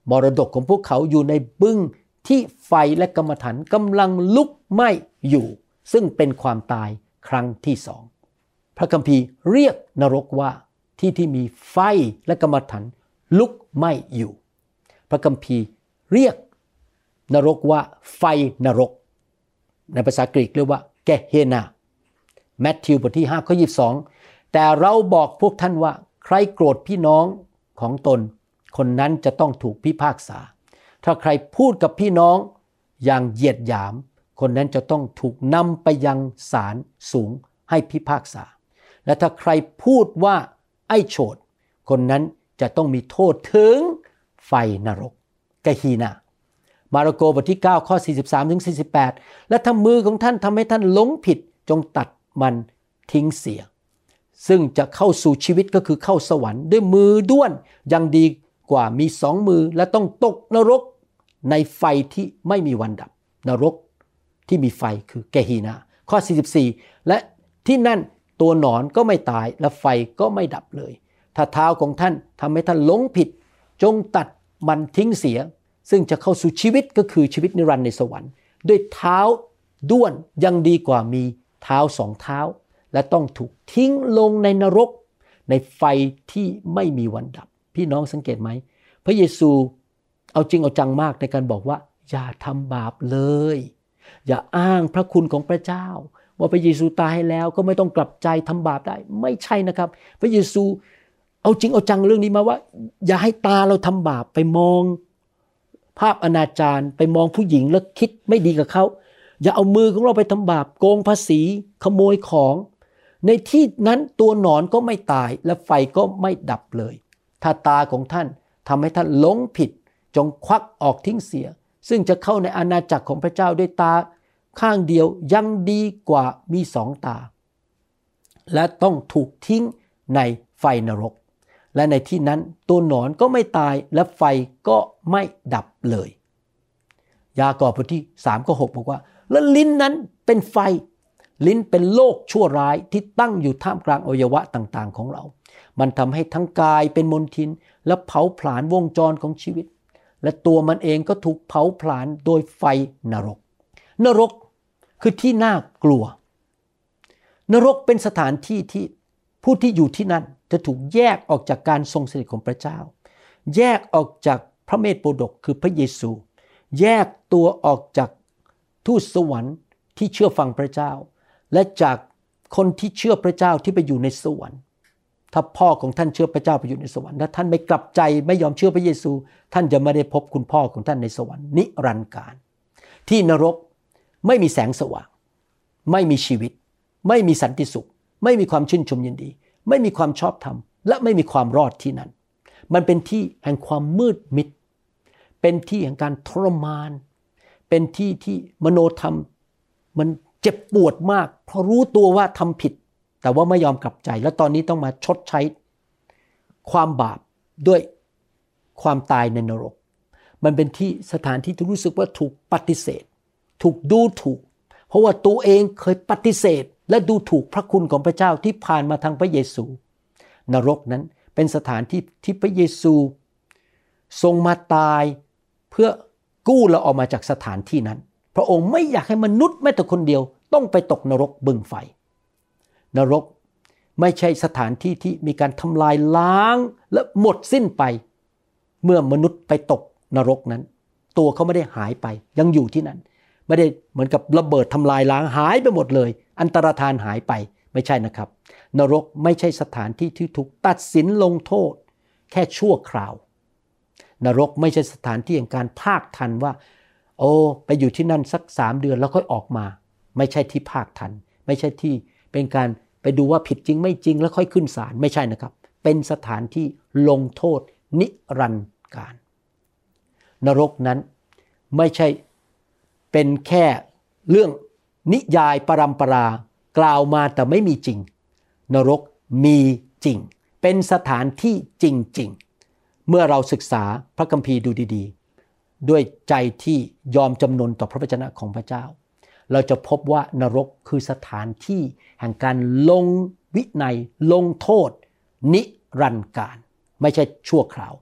มรดกของพวกเขาอยู่ในบึ้งที่ไฟและกรรมฐานกำลังลุกไหม้อยู่ ซึ่งเป็นความตายครั้งที่สอง พระคัมภีร์เรียกนรกว่าที่ที่มีไฟและกรรมฐานลุกไหม้อยู่ พระคัมภีร์เรียกนรกว่าไฟนรก ในภาษากรีกเรียกว่าเกเฮนาแมทธิวบทที่5ข้อ22 แต่เราบอกพวกท่านว่า ใครโกรธพี่น้องของตน คนนั้นจะต้องถูกพิพากษา ถ้าใครพูดกับพี่น้องอย่างเหยียดหยาม คนนั้นจะต้องถูกนำไปยังศาลสูงให้พิพากษา และถ้าใครพูดว่าไอ้โฉดคนนั้นจะต้องมีโทษถึงไฟนรกกะฮีนา มาระโกบทที่ 9 ข้อ 43ถึง48 และถ้ามือของท่านทำให้ท่านหลงผิดจงตัดมันทิ้งเสีย ซึ่งจะเข้าสู่ชีวิตก็คือเข้าสวรรค์ด้วยมือด้วนยังดีกว่ามีสองมือและต้องตกนรกในไฟที่ไม่มีวันดับ นรกที่มีไฟคือแกฮีนาข้อ 44 และที่นั่นตัวหนอนก็ไม่ตายและไฟก็ไม่ดับเลย ถ้าเท้าของท่านทำให้ท่านหลงผิด จงตัดมันทิ้งเสีย ซึ่งจะเข้าสู่ชีวิตก็คือชีวิตนิรันดร์ในสวรรค์ ด้วยเท้าด้วนยังดีกว่ามีเท้าสองเท้า และต้องถูกทิ้งลงในนรก ในไฟที่ไม่มีวันดับ พี่น้องสังเกตไหม พระเยซูเอาจริงเอาจังมากในการบอกว่า อย่าทำบาปเลย อย่าอ้างพระคุณของพระเจ้า ว่าพระเยซูตายให้แล้วก็ไม่ต้องกลับใจทำบาปได้ ไม่ใช่นะครับ พระเยซูเอาจริงเอาจังเรื่องนี้มาว่า อย่าให้ตาเราทำบาปไปมอง ภาพอนาจารไปมองผู้หญิงแล้วคิดไม่ดีกับเขา อย่าเอามือของเราไปทำบาปโกงภาษีขโมยของ ในที่นั้นตัวหนอนก็ไม่ตายและไฟก็ไม่ดับเลย ถ้าตาของท่านทำให้ท่านหลงผิด จงควักออกทิ้งเสีย ซึ่งจะเข้าในอาณาจักรของพระเจ้าด้วยตาข้างเดียวยังดีกว่ามีสองตา และต้องถูกทิ้งในไฟนรก และในที่นั้นตัวหนอนก็ไม่ตายและไฟก็ ไม่ดับเลย ยากอบบทที่3ก็6บอกว่า แล้วลิ้นนั้นเป็นไฟ ลิ้นเป็นโลกชั่วร้ายที่ตั้งอยู่ท่ามกลางอวัยวะต่างๆ ของเรา มันทำให้ทั้งกายเป็นมลทิน และเผาผลาญวงจรของชีวิต และตัวมันเองก็ถูกเผาผลาญโดยไฟนรก นรกคือที่น่ากลัว นรกเป็นสถานที่ที่ผู้ที่อยู่ที่นั่นจะถูกแยกออกจากการทรงสถิตของพระเจ้า แยกออกจาก พระเมธโปรดกคือพระเยซู แยกตัวออกจากทูตสวรรค์ที่เชื่อฟังพระเจ้า และจากคนที่เชื่อพระเจ้าที่ไปอยู่ในสวรรค์ถ้าพ่อของท่านเชื่อพระเจ้าไปอยู่ในสวรรค์ถ้าท่านไม่กลับใจไม่ยอมเชื่อพระเยซู ท่านจะไม่ได้พบคุณพ่อของท่านในสวรรค์นิรันดร์การ ที่นรกไม่มีแสงสว่าง ไม่มีชีวิต ไม่มีสันติสุข ไม่มีความชื่นชมยินดี ไม่มีความชอบธรรม และไม่มีความรอดที่นั่นมันเป็นที่แห่งความมืดมิด เป็นที่แห่งการทรมาน เป็นที่ที่มโนธรรมมันเจ็บปวดมาก เพราะรู้ตัวว่าทำผิด แต่ว่าไม่ยอมกลับใจ แล้วตอนนี้ต้องมาชดใช้ ความบาปด้วยความตายในนรก มันเป็นที่สถานที่ที่รู้สึกว่าถูกปฏิเสธ ถูกดูถูก เพราะว่าตัวเองเคยปฏิเสธ และดูถูกพระคุณของพระเจ้าที่ผ่านมาทางพระเยซู นรกนั้นเป็นสถานที่ที่พระเยซู ทรงมาตาย เพื่อกู้เราออกมาจากสถานที่นั้น พระองค์ไม่อยากให้มนุษย์แม้แต่คนเดียว ต้องไปตกนรกบึงไฟ นรกไม่ใช่สถานที่ที่มีการทำลายล้างและหมดสิ้นไป เมื่อมนุษย์ไปตกนรกนั้น ตัวเขาไม่ได้หายไป ยังอยู่ที่นั่น ไม่ได้เหมือนกับระเบิดทำลายล้างหายไปหมดเลย อันตรธานหายไปไม่ใช่นะครับ นรกไม่ใช่สถานที่ที่ถูกตัดสินลงโทษ แค่ชั่วคราว นรกไม่ใช่สถานที่แห่งการภาคทันว่า โอ้ไปอยู่ที่นั่นสักสามเดือนแล้วค่อยออกมา ไม่ใช่ที่ภาคทัน ไม่ใช่ที่เป็นการไปดูว่าผิดจริงไม่จริงแล้วค่อยขึ้นศาลไม่ใช่นะครับ เป็นสถานที่ลงโทษ นิรันดร์การ นรกนั้นไม่ใช่เป็นแค่เรื่องนิยายปรำปรากล่าวมาแต่ไม่มีจริง นรกมีจริง เป็นสถานที่จริงๆ เมื่อเราศึกษาพระคัมภีร์ดูดีๆ ด้วยใจที่ยอมจำนนต่อพระวจนะของพระเจ้า เราจะพบว่านรกคือสถานที่แห่งการลงวินัยลงโทษ นิรันดร์การ ไม่ใช่ชั่วคราว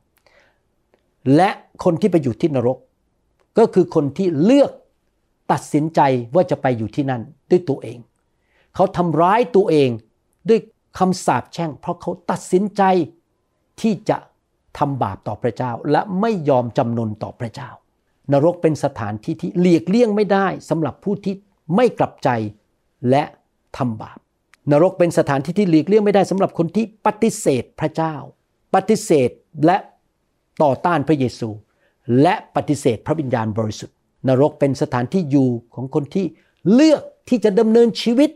และคนที่ไปอยู่ที่นรก ก็คือคนที่เลือกตัดสินใจว่าจะไปอยู่ที่นั่นด้วยตัวเอง เขาทำร้ายตัวเองด้วยคำสาปแช่ง เพราะเขาตัดสินใจที่จะ ทำบาปต่อพระเจ้า และไม่ยอมจำนนต่อพระเจ้า นรกเป็นสถานที่ที่เลียกเลี่ยงไม่ได้สำหรับผู้ที่ไม่กลับใจและทำบาป นรกเป็นสถานที่ที่หลีกเลี่ยงไม่ได้สำหรับคนที่ปฏิเสธพระเจ้า ปฏิเสธและต่อต้านพระเยซู และปฏิเสธพระวิญญาณบริสุทธิ์ นรกเป็นสถานที่อยู่ของคนที่เลือกที่จะดำเนินชีวิต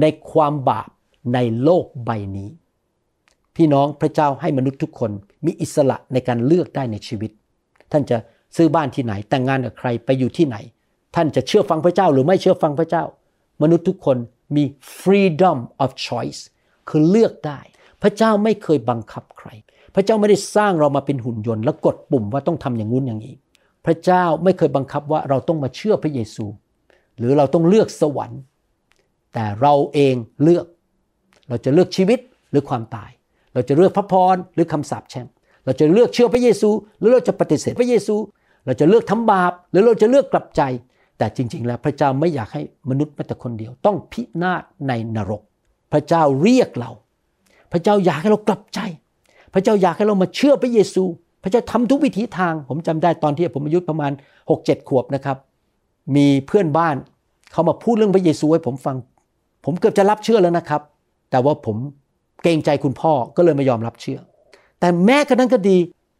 ในความบาปในโลกใบนี้ พี่น้องพระเจ้าให้มนุษย์ทุกคนมีอิสระในการเลือกได้ในชีวิต ท่านจะซื้อบ้านที่ไหน แต่งงานกับใครไปอยู่ที่ไหน ท่านจะเชื่อฟังพระเจ้าหรือไม่เชื่อฟังพระเจ้า มนุษย์ทุกคนมี freedom of choice คือเลือกได้ พระเจ้าไม่เคยบังคับใคร พระเจ้าไม่ได้สร้างเรามาเป็นหุ่นยนต์ แล้วกดปุ่มว่าต้องทำอย่างงู้นอย่างนี้ พระเจ้าไม่เคยบังคับว่าเราต้องมาเชื่อพระเยซู หรือเราต้องเลือกสวรรค์ แต่เราเองเลือก เราจะเลือกชีวิตหรือความตาย เราจะเลือกพระพรหรือคำสาปแช่ง เราจะเลือกเชื่อพระเยซู หรือเราจะปฏิเสธพระเยซู เราจะเลือกทำบาป หรือเราจะเลือกกลับใจ แต่จริง ๆ แล้วพระเจ้าไม่อยากให้มนุษย์แม้แต่คนเดียว ต้องพินาศในนรก พระเจ้าเรียกเรา พระเจ้าอยากให้เรากลับใจ พระเจ้าอยากให้เรามาเชื่อพระเยซู พระเจ้าทำทุกวิถีทาง ผมจำได้ตอนที่ผมอายุประมาณ 6 7 ขวบนะครับ มีเพื่อนบ้านเขามาพูดเรื่องพระเยซูให้ผมฟัง ผมเกือบจะรับเชื่อแล้วนะครับ แต่ว่าผม เกรงใจคุณพ่อก็เลยไม่ยอมรับเชื่อ แต่แม้กระนั้นก็ดี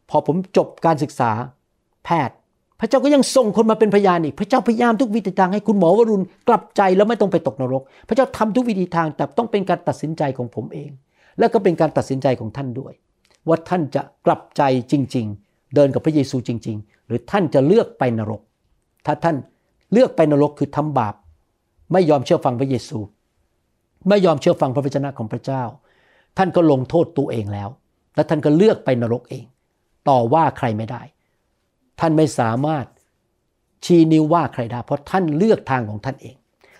พอผมจบการศึกษาแพทย์ พระเจ้าก็ยังส่งคนมาเป็นพยานอีก พระเจ้าพยายามทุกวิธีทางให้คุณหมอวรุณกลับใจแล้วไม่ต้องไปตกนรก พระเจ้าทำทุกวิธีทางแต่ต้องเป็นการตัดสินใจของผมเอง แล้วก็เป็นการตัดสินใจของท่านด้วย ว่าท่านจะกลับใจจริง ๆ เดินกับพระเยซูจริง ๆ หรือท่านจะเลือกไปนรก ถ้าท่านเลือกไปนรกคือทำบาป ไม่ยอมเชื่อฟังพระเยซู ไม่ยอมเชื่อฟังพระวจนะของพระเจ้า ท่านก็ลงโทษตัวเองแล้ว และท่านก็เลือกไปนรกเอง ต่อว่าใครไม่ได้ ท่านไม่สามารถชี้นิ้วว่าใครได้ เพราะท่านเลือกทางของท่านเอง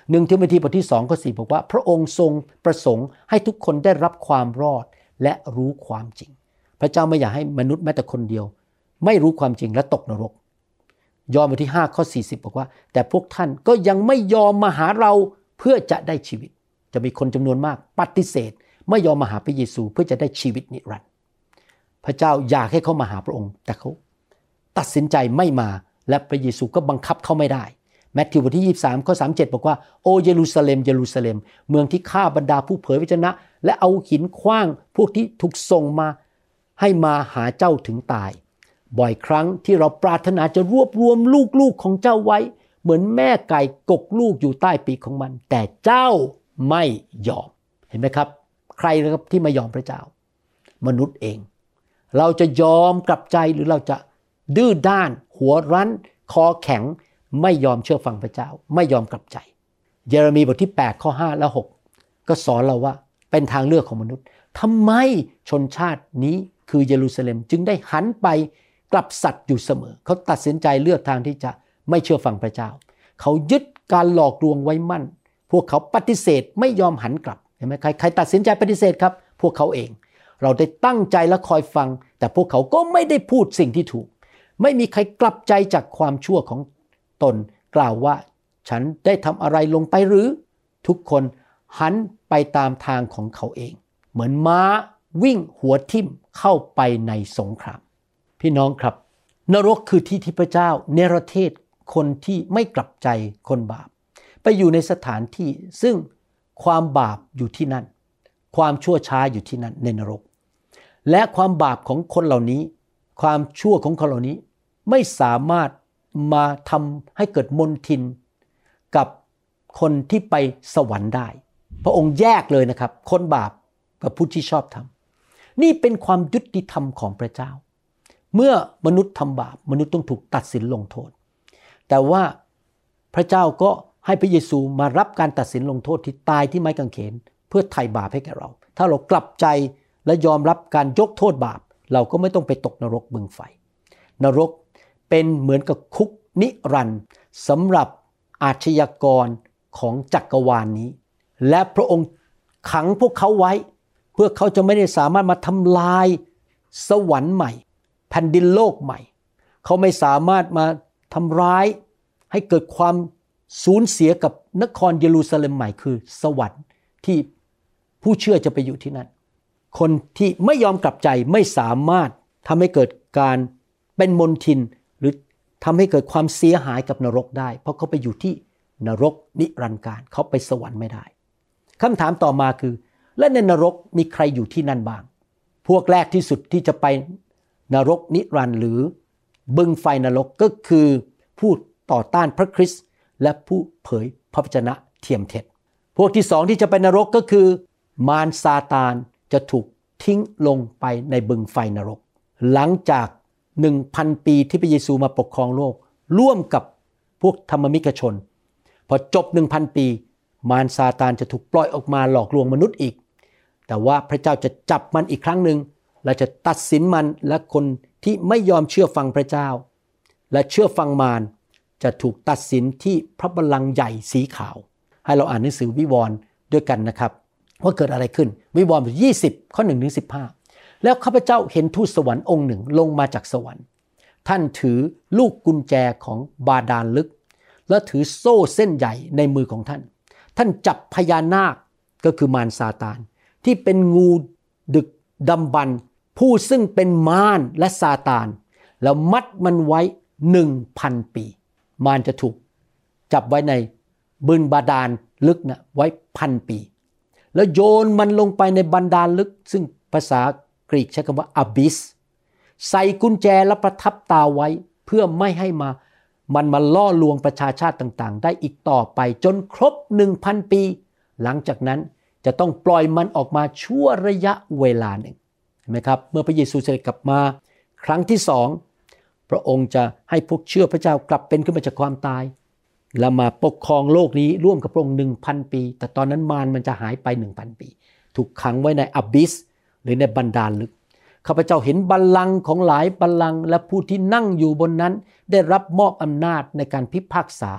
หนึ่งทิโมธีบทที่สองข้อสี่บอกว่า พระองค์ทรงประสงค์ให้ทุกคนได้รับความรอดและรู้ความจริง พระเจ้าไม่อยากให้มนุษย์แม้แต่คนเดียว ไม่รู้ความจริงและตกนรก ยอห์นบทที่5ข้อ40 บอกว่า แต่พวกท่านก็ยังไม่ยอมมาหาเราเพื่อจะได้ชีวิต จะมีคนจำนวนมากปฏิเสธ ไม่ยอมมาหาพระเยซูเพื่อจะได้ชีวิตนิรันดร์พระเจ้าอยากให้เขามาหาพระองค์ แต่เขาตัดสินใจไม่มาและพระเยซูก็บังคับเขาไม่ได้แมทธิวบทที่ 23 ข้อ 37 บอกว่า โอเยรูซาเล็ม เยรูซาเล็ม เมืองที่ฆ่าบรรดาผู้เผยพระชนะ และเอาหินคว้างพวกที่ถูกส่งมาให้มาหาเจ้าถึงตาย บ่อยครั้งที่เราปรารถนาจะรวบรวมลูกๆของเจ้าไว้ เหมือนแม่ไก่กกลูกอยู่ใต้ปีกของมัน แต่เจ้าไม่ยอม เห็นไหมครับ ใครนะครับที่ไม่ยอมพระเจ้า มนุษย์เอง เราจะยอมกลับใจหรือเราจะดื้อด้าน หัวรั้น คอแข็ง ไม่ยอมเชื่อฟังพระเจ้า ไม่ยอมกลับใจ เยเรมีบทที่ 8 ข้อ 5 และ 6 ก็สอนเราว่าเป็นทางเลือกของมนุษย์ทำไมชนชาตินี้คือเยรูซาเล็มจึงได้หันไปกลับสัตว์อยู่เสมอ เขาตัดสินใจเลือกทางที่จะไม่เชื่อฟังพระเจ้า เขายึดการหลอกลวงไว้มั่น พวกเขาปฏิเสธไม่ยอมหันกลับ ไหมใครใครตัดสินใจปฏิเสธครับ พวกเขาเอง เราได้ตั้งใจและคอยฟัง แต่พวกเขาก็ไม่ได้พูดสิ่งที่ถูก ไม่มีใครกลับใจจากความชั่วของตน กล่าวว่า ฉันได้ทำอะไรลงไปหรือ ทุกคนหันไปตามทางของเขาเอง เหมือนม้าวิ่งหัวทิ่มเข้าไปในสงคราม พี่น้องครับ นรกคือที่ที่พระเจ้า เนรเทศคนที่ไม่กลับใจคนบาป ไปอยู่ในสถานที่ซึ่ง ความบาปอยู่ที่นั่น ความชั่วช้าอยู่ที่นั่นในนรก และความบาปของคนเหล่านี้ ความชั่วของคนเหล่านี้ไม่สามารถมาทำให้เกิดมนทินกับคนที่ไปสวรรค์ได้ พระองค์แยกเลยนะครับ คนบาปกับผู้ที่ชอบทำนี่เป็นความยุติธรรมของพระเจ้า เมื่อมนุษย์ทำบาป มนุษย์ต้องถูกตัดสินลงโทษ แต่ว่าพระเจ้าก็ ให้พระเยซูมารับการตัดสินลงโทษที่ตายที่ไม้กางเขน เพื่อไถ่บาปให้แก่เรา ถ้าเรากลับใจและยอมรับการยกโทษบาป เราก็ไม่ต้องไปตกนรกบึงไฟ นรกเป็นเหมือนกับคุกนิรันดร์สำหรับอาชญากรของจักรวาลนนี้ และพระองค์ขังพวกเขาไว้ เพื่อเขาจะไม่ได้สามารถมาทำลายสวรรค์ใหม่ แผ่นดินโลกใหม่ เขาไม่สามารถมาทำร้ายให้เกิดความ สูญเสียกับนครเยรูซาเล็มใหม่คือ สวรรค์ที่ผู้เชื่อจะไปอยู่ที่นั่น คนที่ไม่ยอมกลับใจไม่สามารถทำให้เกิดการเป็นมนทิน หรือทำให้เกิดความเสียหายกับนรกได้ เพราะเขาไปอยู่ที่นรกนิรันดร์การเขาไปสวรรค์ไม่ได้คำถามต่อมาคือ และในนรกมีใครอยู่ที่นั่นบ้าง พวกแรกที่สุดที่จะไปนรกนิรันดร์หรือบึงไฟนรกก็คือผู้ต่อต้านพระคริสต์ และผู้เผยพระวจนะเทียมเท็จ พวกที่สองที่จะไปนรกก็คือ มารซาตานจะถูกทิ้งลงไปในบึงไฟนรก หลังจากหนึ่งพันปีที่พระเยซูมาปกครองโลก ร่วมกับพวกธรรมมิกชน พอจบหนึ่งพันปี มารซาตานจะถูกปล่อยออกมาหลอกลวงมนุษย์อีก แต่ว่าพระเจ้าจะจับมันอีกครั้งหนึ่งและจะตัดสินมันและคนที่ไม่ยอมเชื่อฟังพระเจ้า และเชื่อฟังมาร จะถูกตัดสินที่พระบัลลังก์ใหญ่สีขาว ให้เราอ่านหนังสือวิวรณ์ด้วยกันนะครับ ว่าเกิดอะไรขึ้นวิวรณ์บท20ข้อ1ถึง15แล้วข้าพเจ้าเห็นทูตสวรรค์องค์หนึ่งลงมาจากสวรรค์ ท่านถือลูกกุญแจของบาดาลลึก และถือโซ่เส้นใหญ่ในมือของท่าน ท่านจับพญานาคก็คือมารซาตาน ที่เป็นงูดึกดำบรรผู้ซึ่งเป็นมารและซาตาน แล้วมัดมันไว้หนึ่งพันปี มารจะถูกจับไว้ในบึนบาดาลลึกนะไว้พันปี แล้วโยนมันลงไปในบันดาลลึก ซึ่งภาษากรีกใช้คำว่า abyss ใส่กุญแจและประทับตาไว้เพื่อไม่ให้มามันมาล่อลวงประชาชาติต่างๆ ได้อีกต่อไปจนครบ 1,000 ปี หลังจากนั้นจะต้องปล่อยมันออกมาชั่วระยะเวลาหนึ่งเห็นไหมครับ เมื่อพระเยซูเสด็จกลับมา ครั้งที่สอง พระองค์จะให้พวกเชื่อพระเจ้ากลับเป็นขึ้นมาจากความตาย แล้วมาปกครองโลกนี้ร่วมกับพระองค์หนึ่งพันปี แต่ตอนนั้นมารมันจะหายไปหนึ่งพันปี ถูกขังไว้ในอบิส หรือในบันดาลลึกข้าพเจ้าเห็นบัลลังก์ของหลายบัลลังก์และผู้ที่นั่งอยู่บนนั้น ได้รับมอบอำนาจในการพิพากษา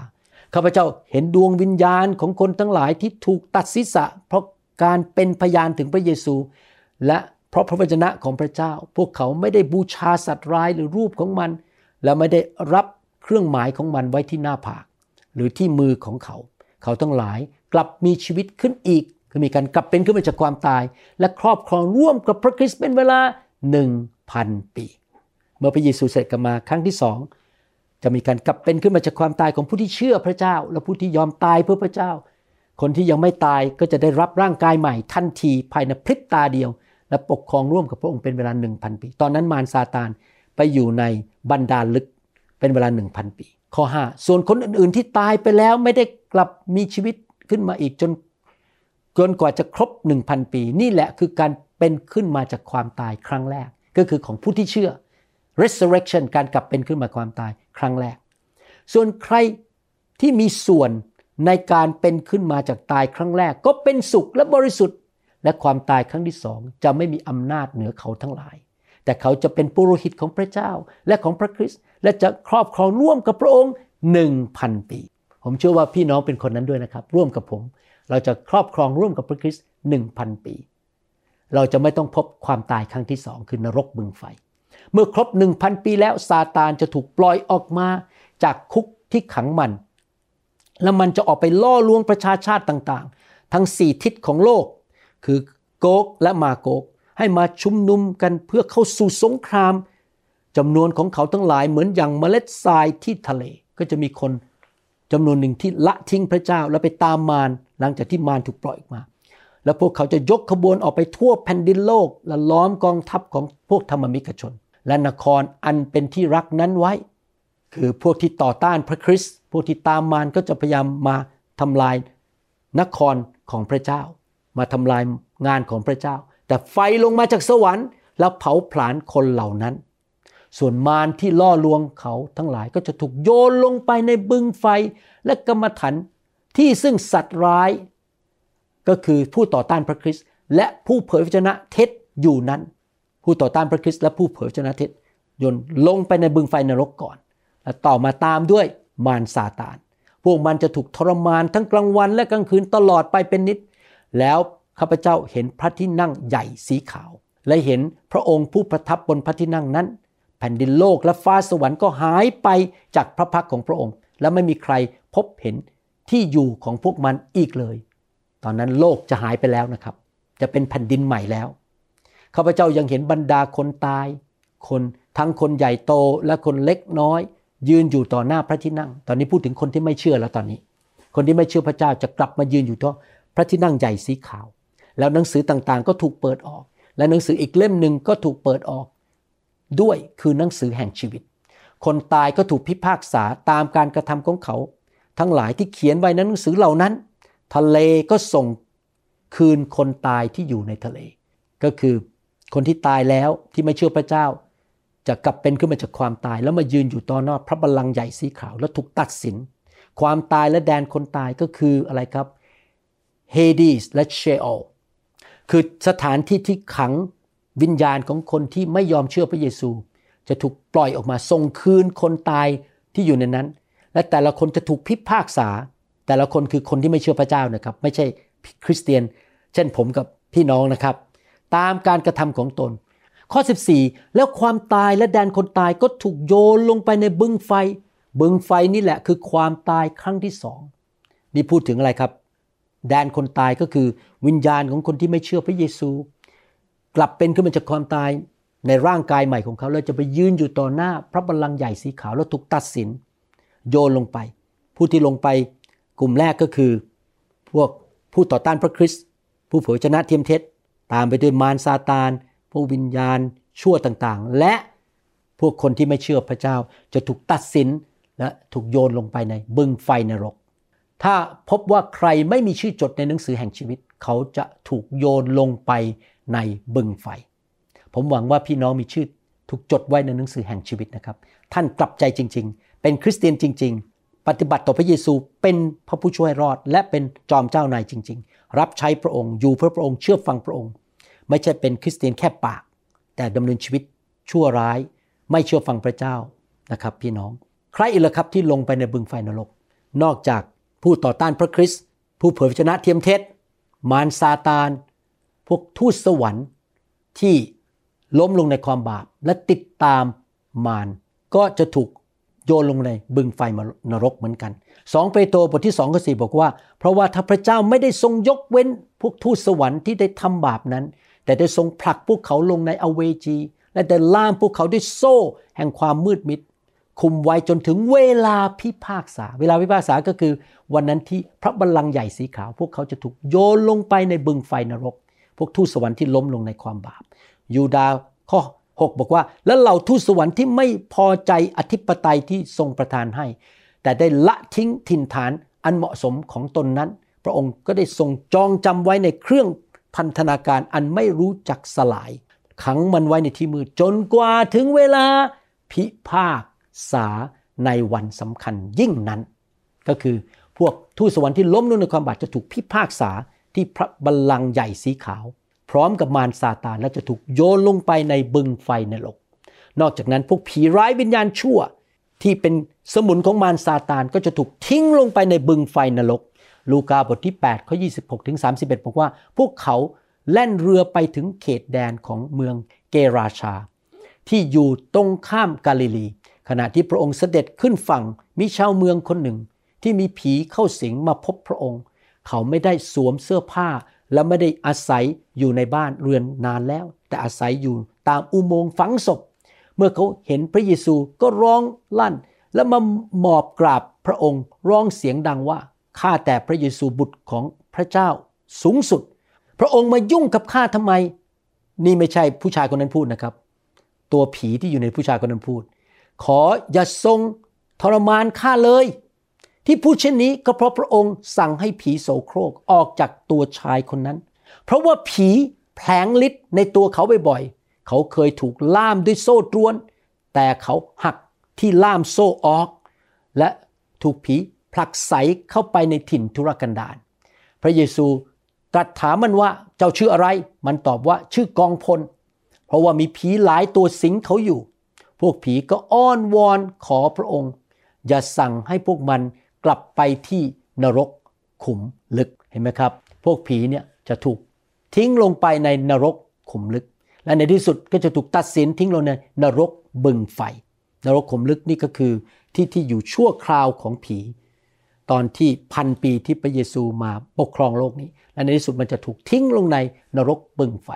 ข้าพเจ้าเห็นดวงวิญญาณของคนทั้งหลายที่ถูกตัดศีรษะ เพราะการเป็นพยานถึงพระเยซู และ เพราะพระวจนะของพระเจ้า พวกเขาไม่ได้บูชาสัตว์ร้ายหรือรูปของมัน และไม่ได้รับเครื่องหมายของมันไว้ที่หน้าผาก หรือที่มือของเขา เขาทั้งหลายกลับมีชีวิตขึ้นอีก คือมีการกลับเป็นขึ้นมาจากความตาย และครอบครองร่วมกับพระคริสต์เป็นเวลา 1,000 ปี เมื่อพระเยซูเสด็จกลับมาครั้งที่สองจะมีการกลับเป็นขึ้นมาจากความตายของผู้ที่เชื่อพระเจ้า และผู้ที่ยอมตายเพื่อพระเจ้า คนที่ยังไม่ตายก็จะได้รับร่างกายใหม่ทันทีภายในพริบตาเดียว และปกครองร่วมกับพระองค์เป็นเวลา 1,000 ปี ตอนนั้นมารซาตานไปอยู่ในบันดาลลึกเป็นเวลา 1,000 ปี ข้อ 5 ส่วนคนอื่นๆที่ตายไปแล้วไม่ได้กลับมีชีวิตขึ้นมาอีกจนจนกว่าจะครบ 1,000 ปี นี่แหละคือการเป็นขึ้นมาจากความตายครั้งแรก ก็คือของผู้ที่เชื่อ resurrection การกลับเป็นขึ้นมาความตายครั้งแรก ส่วนใครที่มีส่วนในการเป็นขึ้นมาจากตายครั้งแรก ก็เป็นสุขและบริสุทธิ์ และความตายครั้งที่สองจะไม่มีอำนาจเหนือเขาทั้งหลาย แต่เขาจะเป็นปุโรหิตของพระเจ้าและของพระคริสต์และจะครอบครองร่วมกับพระองค์หนึ่งพันปี ผมเชื่อว่าพี่น้องเป็นคนนั้นด้วยนะครับ ร่วมกับผม เราจะครอบครองร่วมกับพระคริสต์หนึ่งพันปี เราจะไม่ต้องพบความตายครั้งที่สองคือนรกบึงไฟ เมื่อครบหนึ่งพันปีแล้วซาตานจะถูกปล่อยออกมาจากคุกที่ขังมัน แล้วมันจะออกไปล่อลวงประชาชาติต่างๆ ทั้งสี่ทิศของโลก คือโกกและมาโกก ให้มาชุมนุมกันเพื่อเข้าสู่สงครามจำนวนของเขาทั้งหลายเหมือนอย่างเมล็ดทรายที่ทะเล ก็จะมีคนจำนวนหนึ่งที่ละทิ้งพระเจ้าแล้วไปตามมารหลังจากที่มารถูกปล่อยออกมา แล้วพวกเขาจะยกขบวนออกไปทั่วแผ่นดินโลก และล้อมกองทัพของพวกธรรมมิกชน และนครอันเป็นที่รักนั้นไว้ คือพวกที่ต่อต้านพระคริสต์พวกที่ตามมารก็จะพยายามมาทำลายนครของพระเจ้า มาทำลายงานของพระเจ้า แต่ไฟลงมาจากสวรรค์ แล้วเผาผลาญคนเหล่านั้น ส่วนมารที่ล่อลวงเขาทั้งหลายก็จะถูกโยนลงไปในบึงไฟและกรรมฐานที่ซึ่งสัตว์ร้าย ก็คือผู้ต่อต้านพระคริสต์และผู้เผยพระชนะเท็จอยู่นั้น ผู้ต่อต้านพระคริสต์และผู้เผยพระชนะเท็จโยนลงไปในบึงไฟนรกก่อน และต่อมาตามด้วยมารซาตานพวกมันจะถูกทรมานทั้งกลางวันและกลางคืนตลอดไปเป็นนิด แล้วข้าพเจ้าเห็นพระที่นั่งใหญ่สีขาว และเห็นพระองค์ผู้ประทับบนพระที่นั่งนั้น แผ่นดินโลกและฟ้าสวรรค์ก็หายไปจากพระพักของพระองค์ และไม่มีใครพบเห็นที่อยู่ของพวกมันอีกเลย ตอนนั้นโลกจะหายไปแล้วนะครับ จะเป็นแผ่นดินใหม่แล้วข้าพเจ้ายังเห็นบรรดาคนตาย คนทั้งคนใหญ่โตและคนเล็กน้อย ยืนอยู่ต่อหน้าพระที่นั่ง ตอนนี้พูดถึงคนที่ไม่เชื่อแล้วตอนนี้ คนที่ไม่เชื่อพระเจ้าจะกลับมายืนอยู่ต่อ พระที่นั่งใหญ่สีขาว แล้วหนังสือต่างๆ ก็ถูกเปิดออก และหนังสืออีกเล่มหนึ่งก็ถูกเปิดออก ด้วยคือหนังสือแห่งชีวิต คนตายก็ถูกพิพากษาตามการกระทำของเขา ทั้งหลายที่เขียนไว้ในหนังสือเหล่านั้น ทะเลก็ส่งคืนคนตายที่อยู่ในทะเล ก็คือคนที่ตายแล้วที่ไม่เชื่อพระเจ้า จะกลับเป็นขึ้นมาจากความตาย แล้วมายืนอยู่ต่อหน้าพระบัลลังก์ใหญ่สีขาวแล้วถูกตัดสิน ความตายและแดนคนตายก็คืออะไรครับ เฮดีสและเชโอคือสถานที่ที่ขังวิญญาณของคนที่ไม่ยอมเชื่อพระเยซู จะถูกปล่อยออกมาส่งคืนคนตายที่อยู่ในนั้น และแต่ละคนจะถูกพิพากษา แต่ละคนคือคนที่ไม่เชื่อพระเจ้านะครับ ไม่ใช่คริสเตียน เช่นผมกับพี่น้องนะครับ ตามการกระทำของตน ข้อ 14 แล้วความตายและแดนคนตายก็ถูกโยนลงไปในบึงไฟ บึงไฟนี่แหละคือความตายครั้งที่สองนี่พูดถึงอะไรครับ แดนคนตายก็คือวิญญาณของคนที่ไม่เชื่อพระเยซู กลับเป็นขึ้นมาจากความตายในร่างกายใหม่ของเขาแล้วจะไปยืนอยู่ต่อหน้าพระบัลลังก์ใหญ่สีขาวแล้วถูกตัดสิน โยนลงไป ผู้ที่ลงไปกลุ่มแรกก็คือ พวกผู้ต่อต้านพระคริสต์ผู้เผยชนะเทียมเท็จ ตามไปด้วยมารซาตานพวกวิญญาณชั่วต่างๆ และพวกคนที่ไม่เชื่อพระเจ้าจะถูกตัดสินและถูกโยนลงไปในบึงไฟนรก ถ้าพบว่าใครไม่มีชื่อจดในหนังสือแห่งชีวิต เขาจะถูกโยนลงไปในบึงไฟ ผมหวังว่าพี่น้องมีชื่อถูกจดไว้ในหนังสือแห่งชีวิตนะครับ ท่านกลับใจจริง ๆ เป็นคริสเตียนจริง ๆ ปฏิบัติต่อพระเยซูเป็นพระผู้ช่วยรอด และเป็นจอมเจ้านายจริง ๆ รับใช้พระองค์อยู่เพื่อพระองค์เชื่อฟังพระองค์ ไม่ใช่เป็นคริสเตียนแค่ปาก แต่ดำเนินชีวิตชั่วร้าย ไม่เชื่อฟังพระเจ้านะครับ พี่น้อง ใครอีกล่ะครับที่ลงไปในบึงไฟนรก นอกจาก ผู้ต่อต้านพระคริสต์ผู้เผยพระชนะเทียมเท็จ มารซาตาน พวกทูตสวรรค์ที่ล้มลงในความบาปและติดตามมารก็จะถูกโยนลงในบึงไฟนรกเหมือนกัน 2 เปโตรบทที่2ข้อ4บอกว่า เพราะว่าถ้าพระเจ้าไม่ได้ทรงยกเว้นพวกทูตสวรรค์ที่ได้ทำบาปนั้น แต่ได้ทรงผลักพวกเขาลงในอเวจี และได้ล่ามพวกเขาด้วยโซ่แห่งความมืดมิด คุมไว้จนถึงเวลาพิพากษา เวลาพิพากษาก็คือ วันนั้นที่พระบัลลังก์ใหญ่สีขาว พวกเขาจะถูกโยนลงไปในบึงไฟนรก พวกทูตสวรรค์ที่ล้มลงในความบาป ยูดาห์ข้อ6บอกว่า แล้วเหล่าทูตสวรรค์ที่ไม่พอใจอธิปไตยที่ทรงประทานให้ แต่ได้ละทิ้งถิ่นฐานอันเหมาะสมของตนนั้น พระองค์ก็ได้ทรงจองจำไว้ในเครื่องพันธนาการอันไม่รู้จักสลาย ขังมันไว้ในที่มืดจนกว่าถึงเวลาพิพาก ษาในวันสำคัญยิ่งนั้น ก็คือพวกทูตสวรรค์ที่ล้มลงในความบาปจะถูกพิพากษาที่พระบัลลังก์ใหญ่สีขาว พร้อมกับมารซาตานและจะถูกโยนลงไปในบึงไฟนรก นอกจากนั้นพวกผีร้ายวิญญาณชั่ว ที่เป็นสมุนของมารซาตานก็จะถูกทิ้งลงไปในบึงไฟนรก ลูกาบทที่8ข้อ26ถึง31 บอกว่าพวกเขาแล่นเรือไปถึงเขตแดนของเมืองเกราชา ที่อยู่ตรงข้ามกาลิลี ขณะที่พระองค์เสด็จขึ้นฝั่งมีชาวเมืองคนหนึ่ง ที่มีผีเข้าสิงมาพบพระองค์ เขาไม่ได้สวมเสื้อผ้า และไม่ได้อาศัยอยู่ในบ้านเรือนนานแล้ว แต่อาศัยอยู่ตามอุโมงค์ฝังศพ เมื่อเขาเห็นพระเยซูก็ร้องลั่น และมาหมอบกราบพระองค์ร้องเสียงดังว่าข้าแต่พระเยซูบุตรของพระเจ้าสูงสุด พระองค์มายุ่งกับข้าทำไม นี่ไม่ใช่ผู้ชายคนนั้นพูดนะครับ ตัวผีที่อยู่ในผู้ชายคนนั้นพูด ขออย่าทรงทรมานข้าเลย ที่พูดเช่นนี้ก็เพราะพระองค์สั่งให้ผีโสโครกออกจากตัวชายคนนั้น เพราะว่าผีแผลงฤทธิ์ในตัวเขาบ่อยๆ เขาเคยถูกล่ามด้วยโซ่ตรวน แต่เขาหักที่ล่ามโซ่ออก และถูกผีผลักไสเข้าไปในถิ่นทุรกันดาร พระเยซูตรัสถามมันว่าเจ้าชื่ออะไร มันตอบว่าชื่อกองพล เพราะว่ามีผีหลายตัวสิงเขาอยู่ พวกผีก็อ้อนวอนขอพระองค์ อย่าสั่งให้พวกมันกลับไปที่นรกขุมลึกเห็นไหมครับ พวกผีเนี่ยจะถูกทิ้งลงไปในนรกขุมลึก และในที่สุดก็จะถูกตัดสินทิ้งลงในนรกบึงไฟ นรกขุมลึกนี่ก็คือที่ที่อยู่ชั่วคราวของผี ตอนที่พันปีที่พระเยซูมาปกครองโลกนี้ และในที่สุดมันจะถูกทิ้งลงในนรกบึงไฟ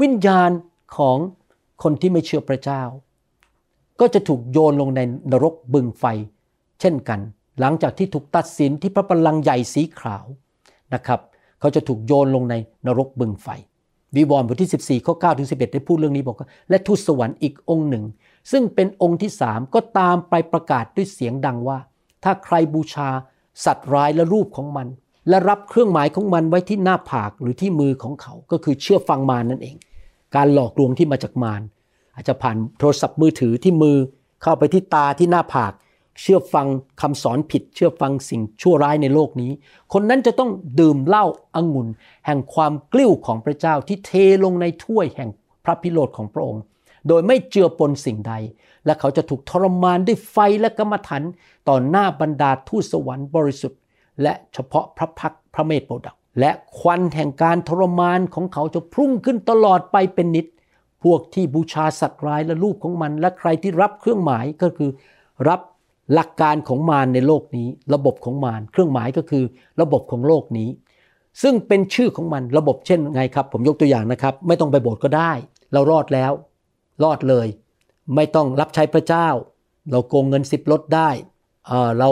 วิญญาณของคนที่ไม่เชื่อพระเจ้า ก็จะถูกโยนลงในนรกบึงไฟ เช่นกัน หลังจากที่ถูกตัดสินที่พระบัลลังก์ใหญ่สีขาวนะครับเขาจะถูกโยนลงในนรกบึงไฟวิวรณ์บทที่ 14ข้อ9ถึง11 ได้พูดเรื่องนี้บอกว่าและทูตสวรรค์อีกองค์หนึ่ง ซึ่งเป็นองค์ที่สามก็ตามไปประกาศด้วยเสียงดังว่า ถ้าใครบูชา สัตว์ร้ายและรูปของมัน และรับเครื่องหมายของมันไว้ที่หน้าผากหรือที่มือของเขา ก็คือเชื่อฟังมารนนั่นเอง การหลอกลวงที่มาจากมาร อาจจะผ่านโทรศัพท์มือถือที่มือเข้าไปที่ตาที่หน้าผาก เชื่อฟังคำสอนผิด เชื่อฟังสิ่งชั่วร้ายในโลกนี้ คนนั้นจะต้องดื่มเหล้าองุ่น แห่งความกลิ้วของพระเจ้าที่เทลงในถ้วยแห่งพระพิโรธของพระองค์ โดยไม่เจือปนสิ่งใด และเขาจะถูกทรมานด้วยไฟและกรรมฐานต่อหน้าบรรดาทูตสวรรค์บริสุทธิ์ และเฉพาะพระพักพระเมธโปรดักและควันแห่งการทรมานของเขาจะพุ่งขึ้นตลอดไปเป็นนิด พวกที่บูชาสัตว์ร้ายและรูปของมัน และใครที่รับเครื่องหมายก็คือ รับหลักการของมารในโลกนี้ ระบบของมารเครื่องหมายก็คือ ระบบของโลกนี้ ซึ่งเป็นชื่อของมันระบบเช่นไงครับ ผมยกตัวอย่างนะครับ ไม่ต้องไปโบสถ์ก็ได้ เรารอดแล้ว รอดเลย ไม่ต้องรับใช้พระเจ้า เราโกงเงินสิบลดได้เออเรา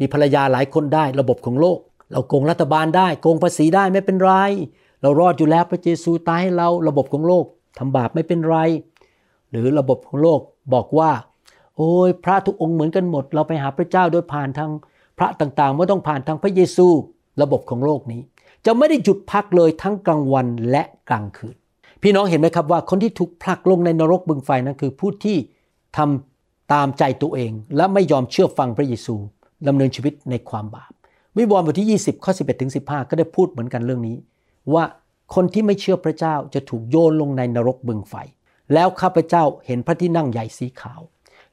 มีภรรยาหลายคนได้ ระบบของโลก เราโกงรัฐบาลได้ โกงภาษีได้ไม่เป็นไรเรารอดอยู่แล้วพระเยซูตายให้เราระบบของโลก ทำบาปไม่เป็นไร หรือระบบของโลกบอกว่า โอ้ยพระทุกองค์เหมือนกันหมด เราไปหาพระเจ้าโดยผ่านทางพระต่างๆไม่ต้องผ่านทางพระเยซู ระบบของโลกนี้ จะไม่ได้หยุดพักเลยทั้งกลางวันและกลางคืน พี่น้องเห็นไหมครับว่าคนที่ถูกผลักลงในนรกบึงไฟนั้นคือผู้ที่ทำตามใจตัวเอง และไม่ยอมเชื่อฟังพระเยซูดำเนินชีวิตในความบาปวิวรณ์บทที่ 20ข้อ11ถึง15 ก็ได้พูดเหมือนกันเรื่องนี้ ว่า คนที่ไม่เชื่อพระเจ้าจะถูกโยนลงในนรกบึงไฟ แล้วข้าพเจ้าเห็นพระที่นั่งใหญ่สีขาว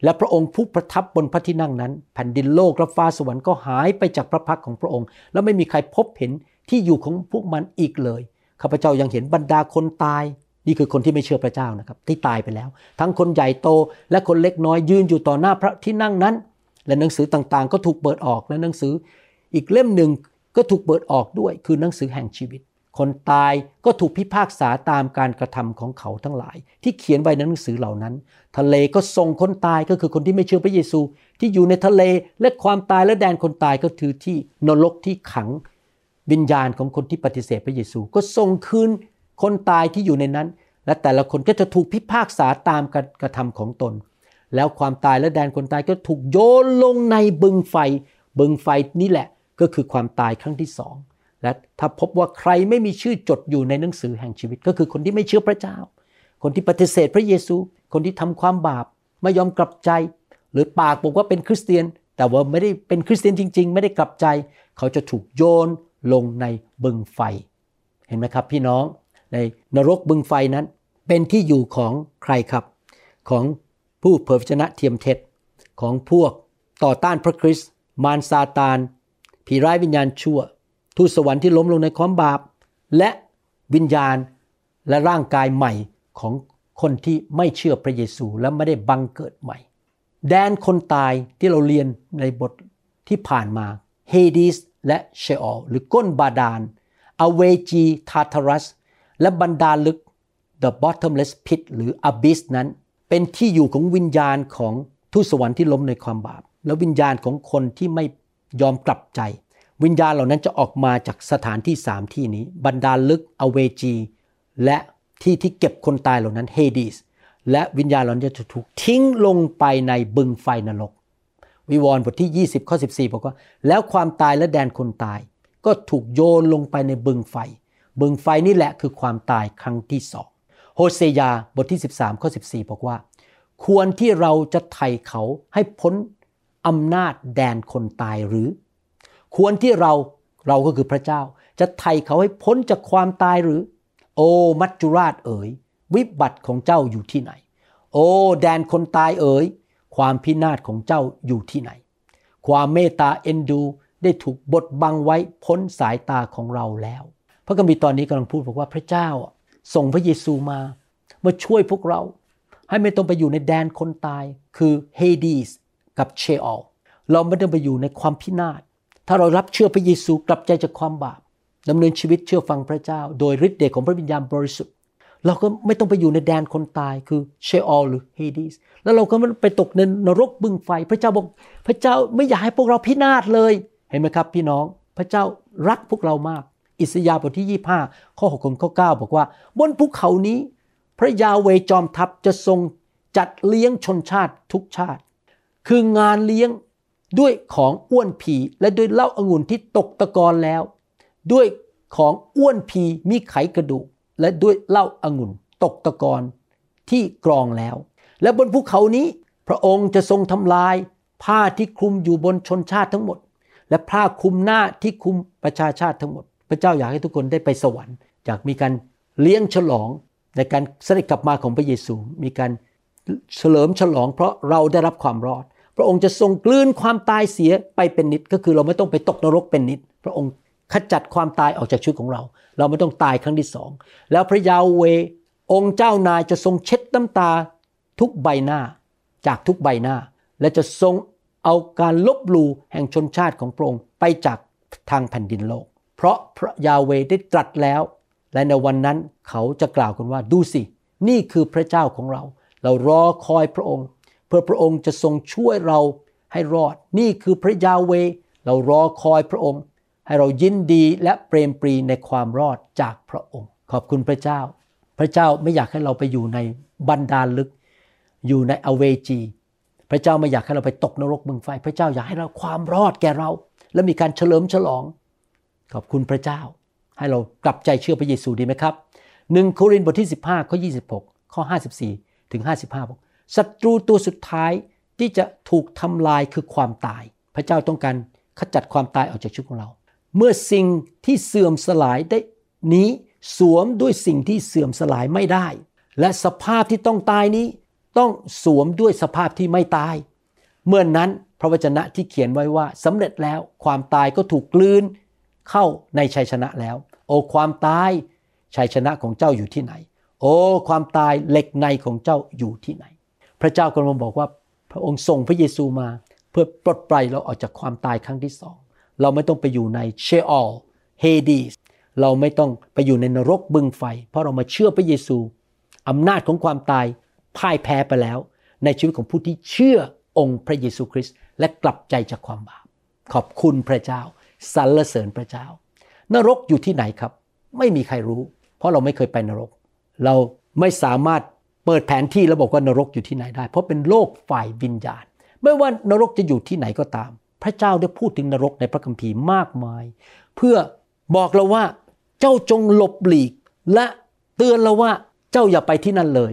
และพระองค์ผู้ประทับบนพระที่นั่งนั้น แผ่นดินโลกและฟ้าสวรรค์ก็หายไปจากพระพักของพระองค์ แล้วไม่มีใครพบเห็นที่อยู่ของพวกมันอีกเลยข้าพเจ้ายังเห็นบรรดาคนตาย นี่คือคนที่ไม่เชื่อพระเจ้านะครับ ที่ตายไปแล้ว ทั้งคนใหญ่โตและคนเล็กน้อยยืนอยู่ต่อหน้าพระที่นั่งนั้น และหนังสือต่างๆ ก็ถูกเปิดออกและหนังสืออีกเล่มหนึ่งก็ถูกเปิดออกด้วยคือหนังสือแห่งชีวิต คนตายก็ถูกพิพากษาตามการกระทำของเขาทั้งหลาย ที่เขียนไว้ในหนังสือเหล่านั้น ทะเลก็ส่งคนตายก็คือคนที่ไม่เชื่อพระเยซู ที่อยู่ในทะเลและความตายและแดนคนตายก็คือที่นรกที่ขังวิญญาณของคนที่ปฏิเสธพระเยซู ก็ส่งคืนคนตายที่อยู่ในนั้น และแต่ละคนก็จะถูกพิพากษาตามการกระทำของตน แล้วความตายและแดนคนตายก็ถูกโยนลงในบึงไฟ บึงไฟนี่แหละ ก็คือความตายครั้งที่สอง และถ้าพบว่าใครไม่มีชื่อจดอยู่ในหนังสือแห่งชีวิต ก็คือคนที่ไม่เชื่อพระเจ้า คนที่ปฏิเสธพระเยซู คนที่ทำความบาปไม่ยอมกลับใจ หรือปากบอกว่าเป็นคริสเตียน แต่ว่าไม่ได้เป็นคริสเตียนจริง ๆ ไม่ได้กลับใจ เขาจะถูกโยนลงในบึงไฟ เห็นไหมครับ พี่น้องในนรกบึงไฟนั้น เป็นที่อยู่ของใครครับ ของผู้เผยพระชนะเทียมเท็จของพวกต่อต้านพระคริสต์มารซาตานผีร้ายวิญญาณชั่ว ทูตสวรรค์ที่ล้มลงในความบาป และวิญญาณและร่างกายใหม่ของคนที่ไม่เชื่อพระเยซูและไม่ได้บังเกิดใหม่ แดนคนตายที่เราเรียนในบทที่ผ่านมาเฮดิสและเชออลหรือก้นบาดาลอเวจีทาทารัส และบรรดาลึก The Bottomless Pit หรือ Abyss นั้น เป็นที่อยู่ของวิญญาณของทูตสวรรค์ที่ล้มในความบาป และวิญญาณของคนที่ไม่ยอมกลับใจ วิญญาณเหล่านั้นจะออกมาจากสถานที่สามที่นี้ บรรดาลึกอเวจี และที่ที่เก็บคนตายเหล่านั้นเฮดิสและวิญญาณเหล่านั้นจะถูกทิ้งลงไปในบึงไฟนรก วิวรณ์บทที่ 20ข้อ14 บอกว่า แล้วความตายและแดนคนตาย ก็ถูกโยนลงไปในบึงไฟ บึงไฟนี่แหละคือความตายครั้งที่สองโฮเซยาบทที่ 13ข้อ14 บอกว่า ควรที่เราจะไถ่เขาให้พ้นอำนาจแดนคนตายหรือ ควรที่เราเราก็คือพระเจ้า จะไถ่เขาให้พ้นจากความตายหรือ โอ้มัจจุราชเอ๋ย วิบัติของเจ้าอยู่ที่ไหน โอ้แดนคนตายเอ๋ย ความพินาศของเจ้าอยู่ที่ไหน ความเมตตาเอ็นดูได้ถูกบดบังไว้พ้นสายตาของเราแล้ว พระคัมภีร์ตอนนี้กำลังพูดบอกว่าพระเจ้าส่งพระเยซูมามาช่วยพวกเรา ให้ไม่ต้องไปอยู่ในแดนคนตายคือเฮดีสกับเชออลเราไม่ต้องไปอยู่ในความพินาศ ถ้าเรารับเชื่อพระเยซูกลับใจจากความบาปดำเนินชีวิตเชื่อฟังพระเจ้า โดยฤทธิ์เดชของพระวิญญาณบริสุทธิ์เราก็ไม่ต้องไปอยู่ในแดนคนตายคือเชออลหรือเฮดีสแล้วเราก็ไม่ไปตกในนรกบึงไฟ พระเจ้าบอกพระเจ้าไม่อยากให้พวกเราพินาศเลยเห็นไหมครับ พี่น้องพระเจ้ารักพวกเรามาก อิสยาห์บทที่ 25 ข้อ6ข้อ9บอกว่า บนภูเขานี้ พระยาเวจอมทัพจะทรงจัดเลี้ยงชนชาติทุกชาติ คืองานเลี้ยง ด้วยของอ้วนผีและด้วยเหล้าองุ่นที่ตกตะกอนแล้ว ด้วยของอ้วนผีมีไขกระดูก และด้วยเหล้าองุ่นตกตะกอนที่กรองแล้ว และบนภูเขานี้ พระองค์จะทรงทำลาย ผ้าที่คลุมอยู่บนชนชาติทั้งหมด และผ้าคลุมหน้าที่คลุมประชาชาติทั้งหมด พระเจ้าอยากให้ทุกคนได้ไปสวรรค์อยากมีการเลี้ยงฉลองในการเสด็จกลับมาของพระเยซูมีการเฉลิมฉลองเพราะเราได้รับความรอด พระองค์จะทรงกลืนความตายเสียไปเป็นนิด ก็คือเราไม่ต้องไปตกนรกเป็นนิด พระองค์ขจัดความตายออกจากชีวิตของเรา เราไม่ต้องตายครั้งที่สอง แล้วพระยาเวองค์เจ้านายจะทรงเช็ดน้ำตาทุกใบหน้า จากทุกใบหน้า และจะทรงเอาการลบลู่แห่งชนชาติของพระองค์ไปจากทางแผ่นดินโลก เพราะพระยาเวได้ตรัสแล้ว และในวันนั้นเขาจะกล่าวกันว่าดูสิ นี่คือพระเจ้าของเรา เรารอคอยพระองค์ เพื่อพระองค์จะทรงช่วยเราให้รอด นี่คือพระยาเว เรารอคอยพระองค์ ให้เรายินดีและเปรมปรีในความรอดจากพระองค์ ขอบคุณพระเจ้า พระเจ้าไม่อยากให้เราไปอยู่ในบันดาลลึก อยู่ในอเวจี พระเจ้าไม่อยากให้เราไปตกนรกบึงไฟ พระเจ้าอยากให้เราความรอดแก่เรา และมีการเฉลิมฉลอง ขอบคุณพระเจ้า ให้เรากลับใจเชื่อพระเยซูดีไหมครับหนึ่งโครินธ์บทที่ 15 ข้อ 26 ข้อ 54 ถึง 55บอก ศัตรูตัวสุดท้ายที่จะถูกทำลายคือความตาย พระเจ้าต้องการขจัดความตายออกจากชีวิตของเรา เมื่อสิ่งที่เสื่อมสลายได้นี้สวมด้วยสิ่งที่เสื่อมสลายไม่ได้ และสภาพที่ต้องตายนี้ต้องสวมด้วยสภาพที่ไม่ตาย เมื่อนนั้นพระวจนะที่เขียนไว้ว่าสำเร็จแล้วความตายก็ถูกกลืนเข้าในชัยชนะแล้ว โอ้ความตายชัยชนะของเจ้าอยู่ที่ไหน โอ้ความตายเหล็กในของเจ้าอยู่ที่ไหน พระเจ้ากำลังบอกว่าพระองค์ส่งพระเยซูมา เพื่อปลดปล่อยเราออกจากความตายครั้งที่สองเราไม่ต้องไปอยู่ในเชออลเฮดีสเราไม่ต้องไปอยู่ในนรกบึงไฟ เพราะเรามาเชื่อพระเยซูอำนาจของความตายพ่ายแพ้ไปแล้ว ในชีวิตของผู้ที่เชื่อองค์พระเยซูคริสต์และกลับใจจากความบาปขอบคุณพระเจ้าสรรเสริญพระเจ้า นรกอยู่ที่ไหนครับ ไม่มีใครรู้ เพราะเราไม่เคยไปนรก เราไม่สามารถ เปิดแผนที่แล้วบอกว่านรกอยู่ที่ไหนได้ เพราะเป็นโลกฝ่ายวิญญาณ ไม่ว่านรกจะอยู่ที่ไหนก็ตาม พระเจ้าได้พูดถึงนรกในพระคัมภีร์มากมาย เพื่อบอกเราว่าเจ้าจงหลบหลีก และเตือนเราว่าเจ้าอย่าไปที่นั่นเลย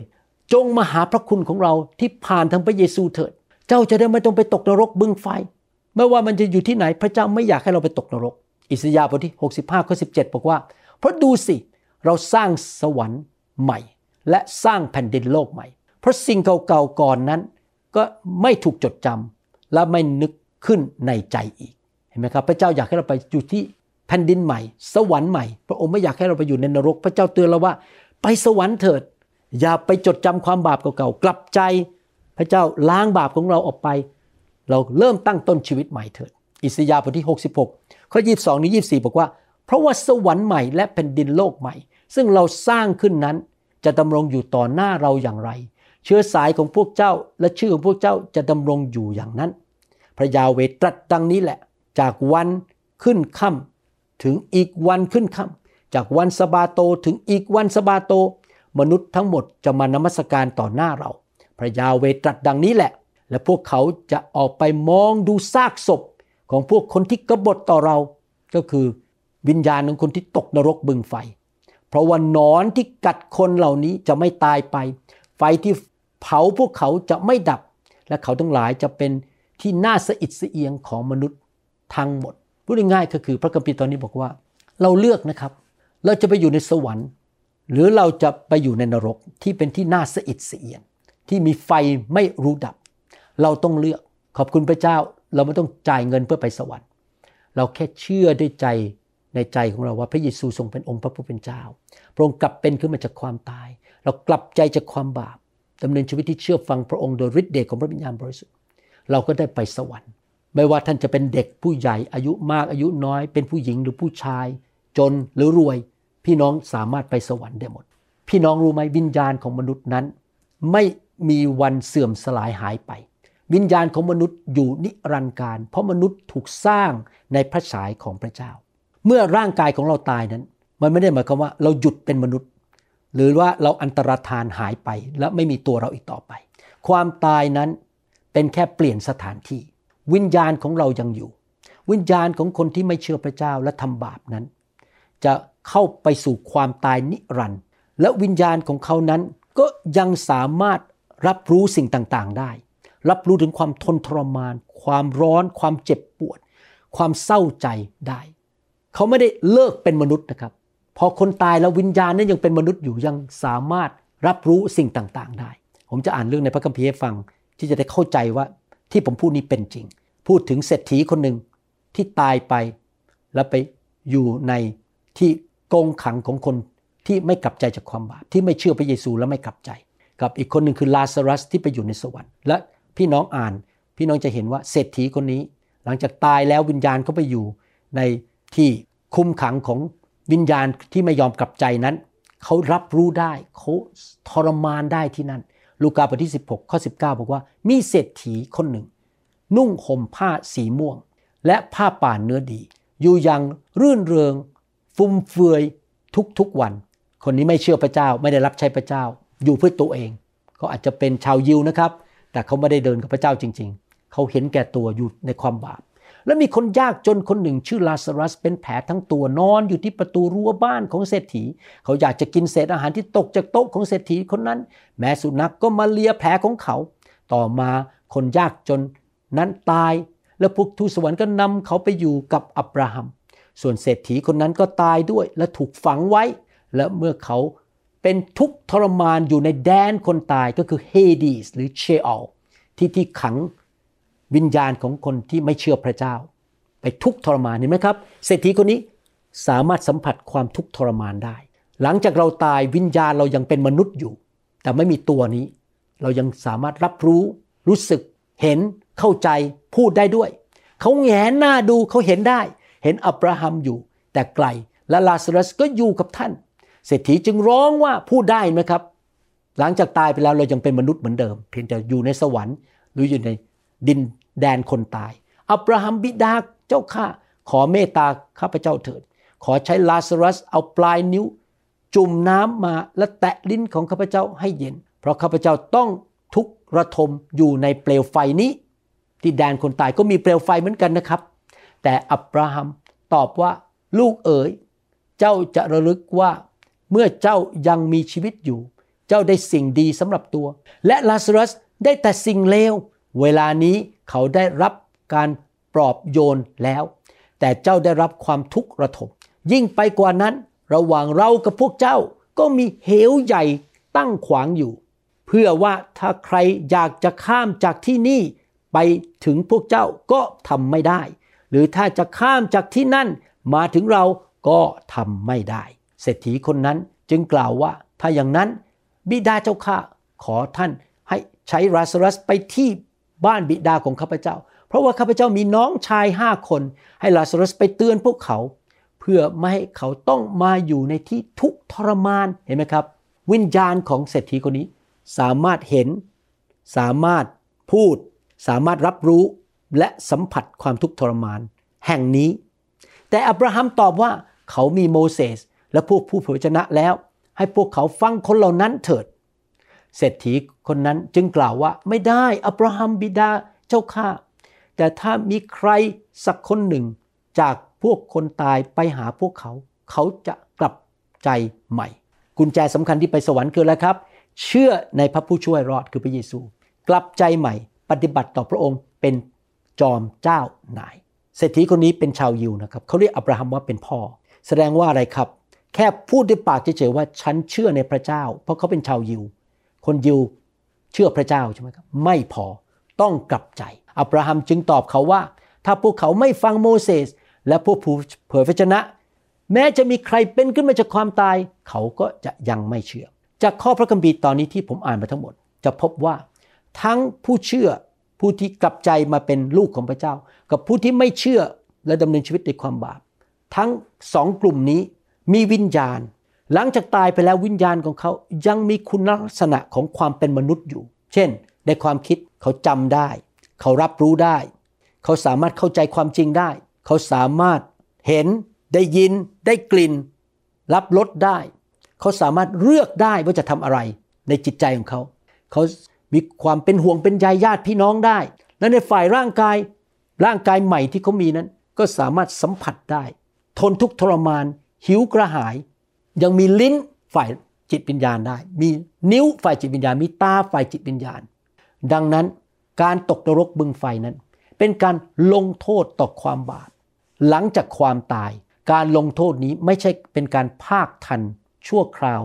จงมาหาพระคุณของเราที่ผ่านทางพระเยซูเถิด เจ้าจะได้ไม่ต้องไปตกนรกบึงไฟ ไม่ว่ามันจะอยู่ที่ไหนพระเจ้าไม่อยากให้เราไปตกนรก อิสยาห์บทที่ 65ข้อ17 บอกว่า เพราะดูสิเราสร้างสวรรค์ใหม่ และสร้างแผ่นดินโลกใหม่ เพราะสิ่งเก่าๆก่อนนั้น ก็ไม่ถูกจดจำและไม่นึกขึ้นในใจอีก เห็นไหมครับพระเจ้าอยากให้เราไปอยู่ที่แผ่นดินใหม่ สวรรค์ใหม่ พระองค์ไม่อยากให้เราไปอยู่ในนรก พระเจ้าเตือนเราว่า ไปสวรรค์เถิด อย่าไปจดจำความบาปเก่าๆกลับใจ พระเจ้าล้างบาปของเราออกไป เราเริ่มตั้งต้นชีวิตใหม่เถิด อิสยาห์บทที่ 66 ข้อ 22 นี้ 24 บอกว่า เพราะว่าสวรรค์ใหม่และแผ่นดินโลกใหม่ ซึ่งเราสร้างขึ้นนั้น จะดำรงอยู่ต่อหน้าเราอย่างไร เชื้อสายของพวกเจ้าและชื่อของพวกเจ้าจะดำรงอยู่อย่างนั้น พระยาเวตรัสดังนี้แหละ จากวันขึ้นค่ำถึงอีกวันขึ้นค่ำจากวันสบาโตถึงอีกวันสบาโต มนุษย์ทั้งหมดจะมานมัสการต่อหน้าเรา พระยาเวตรัสดังนี้แหละ และพวกเขาจะออกไปมองดูซากศพของพวกคนที่กบฏต่อเรา ก็คือวิญญาณของคนที่ตกนรกบึงไฟ เพราะว่านอนที่กัดคนเหล่านี้จะไม่ตายไป ไฟที่เผาพวกเขาจะไม่ดับ และเขาทั้งหลายจะเป็นที่น่าสะอิดสะเอียงของมนุษย์ทั้งหมดพูดง่ายๆก็คือพระคัมภีร์ตอนนี้บอกว่า เราเลือกนะครับ เราจะไปอยู่ในสวรรค์ หรือเราจะไปอยู่ในนรกที่เป็นที่น่าสะอิดสะเอียน ที่มีไฟไม่รู้ดับ เราต้องเลือกขอบคุณพระเจ้า เราไม่ต้องจ่ายเงินเพื่อไปสวรรค์ เราแค่เชื่อด้วยใจ ในใจของเราว่าพระเยซูทรงเป็นองค์พระผู้เป็นเจ้า พระองค์กลับเป็นขึ้นมาจากความตาย เรากลับใจจากความบาปดำเนินชีวิตที่เชื่อฟังพระองค์โดยฤทธิ์เดชของพระวิญญาณบริสุทธิ์ เราก็ได้ไปสวรรค์ ไม่ว่าท่านจะเป็นเด็กผู้ใหญ่อายุมากอายุน้อย เป็นผู้หญิงหรือผู้ชาย จนหรือรวย พี่น้องสามารถไปสวรรค์ได้หมด พี่น้องรู้ไหมวิญญาณของมนุษย์นั้น ไม่มีวันเสื่อมสลายหายไป วิญญาณของมนุษย์อยู่นิรันดร์การ เพราะมนุษย์ถูกสร้างในพระฉายของพระเจ้า เมื่อร่างกายของเราตายนั้น มันไม่ได้หมายความว่าเราหยุดเป็นมนุษย์ หรือว่าเราอันตรธานหายไปและไม่มีตัวเราอีกต่อไป ความตายนั้นเป็นแค่เปลี่ยนสถานที่ วิญญาณของเรายังอยู่ วิญญาณของคนที่ไม่เชื่อพระเจ้าและทำบาปนั้น จะเข้าไปสู่ความตายนิรันดร์และวิญญาณของเขานั้นก็ยังสามารถรับรู้สิ่งต่างๆได้ รับรู้ถึงความทนทรมาน ความร้อน ความเจ็บปวด ความเศร้าใจได้ เขาไม่ได้เลิกเป็นมนุษย์นะครับ พอคนตายแล้ววิญญาณนั้นยังเป็นมนุษย์อยู่ยังสามารถรับรู้สิ่งต่างๆ ได้ ผมจะอ่านเรื่องในพระคัมภีร์ให้ฟังที่จะได้เข้าใจว่าที่ผมพูดนี้เป็นจริง พูดถึงเศรษฐีคนหนึ่งที่ตายไป แล้วไปอยู่ในที่กรงขังของคนที่ไม่กลับใจจากความบาปที่ไม่เชื่อพระเยซูและไม่กลับใจ กับอีกคนหนึ่งคือลาซารัสที่ไปอยู่ในสวรรค์ และพี่น้องอ่าน พี่น้องจะเห็นว่าเศรษฐีคนนี้ หลังจากตายแล้ววิญญาณเขาไปอยู่ใน ที่คุมขังของวิญญาณที่ไม่ยอมกลับใจนั้น เขารับรู้ได้เขาทรมานได้ที่นั่น ลูกาบทที่ 16 ข้อ 19 บอกว่า มีเศรษฐีคนหนึ่ง นุ่งห่มผ้าสีม่วง และผ้าป่านเนื้อดี อยู่อย่างรื่นเริง ฟุ่มเฟือยทุกๆวัน คนนี้ไม่เชื่อพระเจ้าไม่ได้รับใช้พระเจ้า อยู่เพื่อตัวเองเขาอาจจะเป็นชาวยิวนะครับ แต่เขาไม่ได้เดินกับพระเจ้าจริง ๆ เขาเห็นแก่ตัวอยู่ในความบาป และมีคนยากจนคนหนึ่งชื่อลาซารัสเป็นแผลทั้งตัวนอนอยู่ที่ประตูรั้วบ้านของเศรษฐี เขาอยากจะกินเศษอาหารที่ตกจากโต๊ะของเศรษฐีคนนั้น แม้สุนัขกก็มาเลียแผลของเขา ต่อมาคนยากจนนั้นตาย แล้วพวกทูตสวรรค์ก็นำเขาไปอยู่กับอับราฮัม ส่วนเศรษฐีคนนั้นก็ตายด้วยและถูกฝังไว้ และเมื่อเขาเป็นทุกข์ทรมานอยู่ในแดนคนตายก็คือเฮดีสหรือเชอลที่ที่ขัง วิญญาณของคนที่ไม่เชื่อพระเจ้า ไปทุกทรมานเห็นไหมครับเศรษฐีคนนี้สามารถสัมผัสความทุกทรมานได้ หลังจากเราตายวิญญาณเรายังเป็นมนุษย์อยู่ แต่ไม่มีตัวนี้ เรายังสามารถรับรู้ รู้สึก เห็นเข้าใจพูดได้ด้วย เขาแงนหน้าดูเขาเห็นได้ เห็นอับราฮัมอยู่ แต่ไกลและลาซารัสก็อยู่กับท่าน เศรษฐีจึงร้องว่าพูดได้ไหมครับ หลังจากตายไปแล้วเรายังเป็นมนุษย์เหมือนเดิม เพียงแต่อยู่ในสวรรค์หรืออยู่ในดิน แดนคนตาย อับราฮัมบิดาเจ้าข้าขอเมตตาข้าพเจ้าเถิด ขอใช้ลาซารัสเอาปลายนิ้ว จุ่มน้ำมาและแตะลิ้นของข้าพเจ้าให้เย็น เพราะข้าพเจ้าต้องทุกข์ระทมอยู่ในเปลวไฟนี้ ที่แดนคนตายก็มีเปลวไฟเหมือนกันนะครับ แต่อับราฮัมตอบว่าลูกเอ๋ย เจ้าจะระลึกว่าเมื่อเจ้ายังมีชีวิตอยู่ เจ้าได้สิ่งดีสำหรับตัว และลาซารัสได้แต่สิ่งเลว เวลานี้ เขาได้รับการปลอบโยนแล้ว แต่เจ้าได้รับความทุกข์ระทมยิ่งไปกว่านั้น ระหว่างเรากับพวกเจ้าก็มีเหวใหญ่ตั้งขวางอยู่ เพื่อว่าถ้าใครอยากจะข้ามจากที่นี่ไปถึงพวกเจ้าก็ทำไม่ได้ หรือถ้าจะข้ามจากที่นั่นมาถึงเราก็ทำไม่ได้ เศรษฐีคนนั้นจึงกล่าวว่าถ้าอย่างนั้น บิดาเจ้าข้าขอท่านให้ใช้ราซารัสไปที่ บ้านบิดาของข้าพเจ้า เพราะว่าข้าพเจ้ามีน้องชายห้าคน ให้ลาซารัสไปเตือนพวกเขา เพื่อไม่ให้เขาต้องมาอยู่ในที่ทุกทรมานเห็นไหมครับ วิญญาณของเศรษฐีคนนี้ สามารถเห็น สามารถพูด สามารถรับรู้และสัมผัสความทุกข์ทรมาน แห่งนี้ แต่อับราฮัมตอบว่าเขามีโมเสสและพวกผู้เผยชนะแล้ว ให้พวกเขาฟังคนเหล่านั้นเถิด เศรษฐีคนนั้นจึงกล่าวว่าไม่ได้อับราฮัมบิดาเจ้าข้าแต่ถ้ามีใครสักคนหนึ่งจากพวกคนตายไปหาพวกเขา เขาจะกลับใจใหม่ กุญแจสำคัญที่ไปสวรรค์คืออะไรครับ เชื่อในพระผู้ช่วยรอดคือพระเยซู กลับใจใหม่ ปฏิบัติต่อพระองค์เป็นจอมเจ้านาย เศรษฐีคนนี้เป็นชาวยิวนะครับเขาเรียกอับราฮัมว่าเป็นพ่อ แสดงว่าอะไรครับ แค่พูดด้วยปากเฉยๆว่าฉันเชื่อในพระเจ้า เพราะเขาเป็นชาวยิว คนยิวเชื่อพระเจ้าใช่ไหมครับไม่พอต้องกลับใจ อับราฮัมจึงตอบเขาว่า ถ้าพวกเขาไม่ฟังโมเสสและพวกผู้เผยพระชนะ แม้จะมีใครเป็นขึ้นมาจากความตาย เขาก็จะยังไม่เชื่อ จากข้อพระคัมภีร์ตอนนี้ที่ผมอ่านมาทั้งหมด จะพบว่าทั้งผู้เชื่อผู้ที่กลับใจมาเป็นลูกของพระเจ้า กับผู้ที่ไม่เชื่อและดำเนินชีวิตในความบาป ทั้งสองกลุ่มนี้มีวิญญาณ หลังจากตายไปแล้ววิญญาณของเขายังมีคุณลักษณะของความเป็นมนุษย์อยู่ เช่น ในความคิดเขาจำได้ เขารับรู้ได้ เขาสามารถเข้าใจความจริงได้ เขาสามารถเห็นได้ยิน ได้กลิ่น รับรสได้ เขาสามารถเลือกได้ว่าจะทำอะไรในจิตใจของเขา เขามีความเป็นห่วงเป็นใยญาติพี่น้องได้ และในฝ่ายร่างกายร่างกายใหม่ที่เขามีนั้น ก็สามารถสัมผัสได้ ทนทุกข์ทรมาน หิวกระหาย ยังมีลิ้นฝ่ายจิตวิญญาณได้ มีนิ้วฝ่ายจิตวิญญาณ มีตาฝ่ายจิตวิญญาณ ดังนั้นการตกนรกบึงไฟนั้น เป็นการลงโทษต่อความบาปหลังจากความตาย การลงโทษนี้ไม่ใช่เป็นการภาคทันชั่วคราว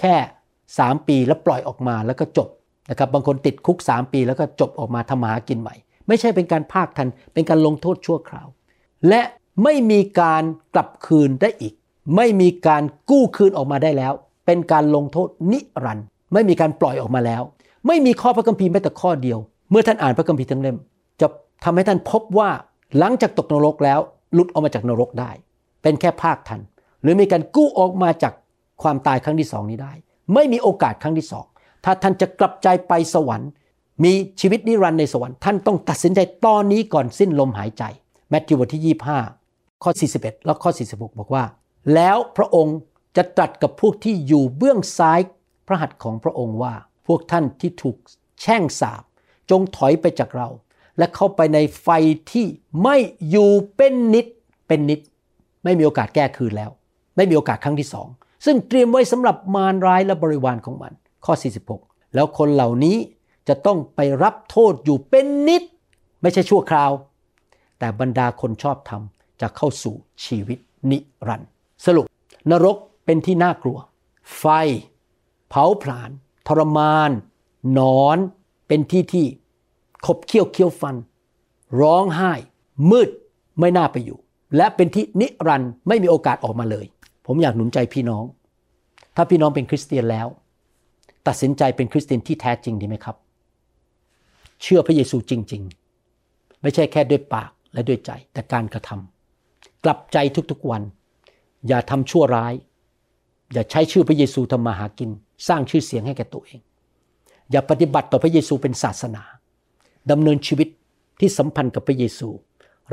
แค่ 3 ปีแล้วปล่อยออกมาแล้วก็จบนะครับบางคนติดคุก 3 ปีแล้วก็จบออกมาทำมาหากินใหม่ ไม่ใช่เป็นการภาคทันเป็นการลงโทษชั่วคราว และไม่มีการกลับคืนได้อีก ไม่มีการกู้คืนออกมาได้แล้ว เป็นการลงโทษนิรันด์ไม่มีการปล่อยออกมาแล้ว ไม่มีข้อพระคัมภีร์แม้แต่ข้อเดียว เมื่อท่านอ่านพระคัมภีร์ทั้งเล่ม จะทำให้ท่านพบว่าหลังจากตกนรกแล้วหลุดออกมาจากนรกได้ เป็นแค่ภาคทัน หรือมีการกู้ออกมาจากความตายครั้งที่สองนี้ได้ ไม่มีโอกาสครั้งที่สองถ้าท่านจะกลับใจไปสวรรค์ มีชีวิตนิรันดร์ในสวรรค์ท่านต้องตัดสินใจตอนนี้ก่อนสิ้นลมหายใจแมทธิวบทที่ 25 ข้อ 41 แล้วข้อ 46 บอกว่า แล้วพระองค์จะตรัสกับพวกที่อยู่เบื้องซ้ายพระหัตถ์ของพระองค์ว่า พวกท่านที่ถูกแช่งสาบ จงถอยไปจากเรา และเข้าไปในไฟที่ไม่อยู่เป็นนิดเป็นนิด ไม่มีโอกาสแก้คืนแล้ว ไม่มีโอกาสครั้งที่สองซึ่งเตรียมไว้สำหรับมารร้ายและบริวารของมัน ข้อ 46 แล้วคนเหล่านี้จะต้องไปรับโทษอยู่เป็นนิด ไม่ใช่ชั่วคราว แต่บรรดาคนชอบธรรมจะเข้าสู่ชีวิตนิรันดร์ สรุปนรกเป็นที่น่ากลัว ไฟ เผาผลาญทรมาน นอน เป็นที่ที่ขบเคี้ยวเคี้ยวฟัน ร้องไห้ มืดไม่น่าไปอยู่ และเป็นที่นิรันดร์ไม่มีโอกาสออกมาเลย ผมอยากหนุนใจพี่น้อง ถ้าพี่น้องเป็นคริสเตียนแล้ว ตัดสินใจเป็นคริสเตียนที่แท้จริงดีไหมครับ เชื่อพระเยซูจริง ๆ ไม่ใช่แค่ด้วยปากและด้วยใจแต่การกระทำกลับใจทุกๆวัน อย่าทำชั่วร้าย อย่าใช้ชื่อพระเยซูทำมาหากิน สร้างชื่อเสียงให้แก่ตัวเอง อย่าปฏิบัติต่อพระเยซูเป็นศาสนาดำเนินชีวิตที่สัมพันธ์กับพระเยซู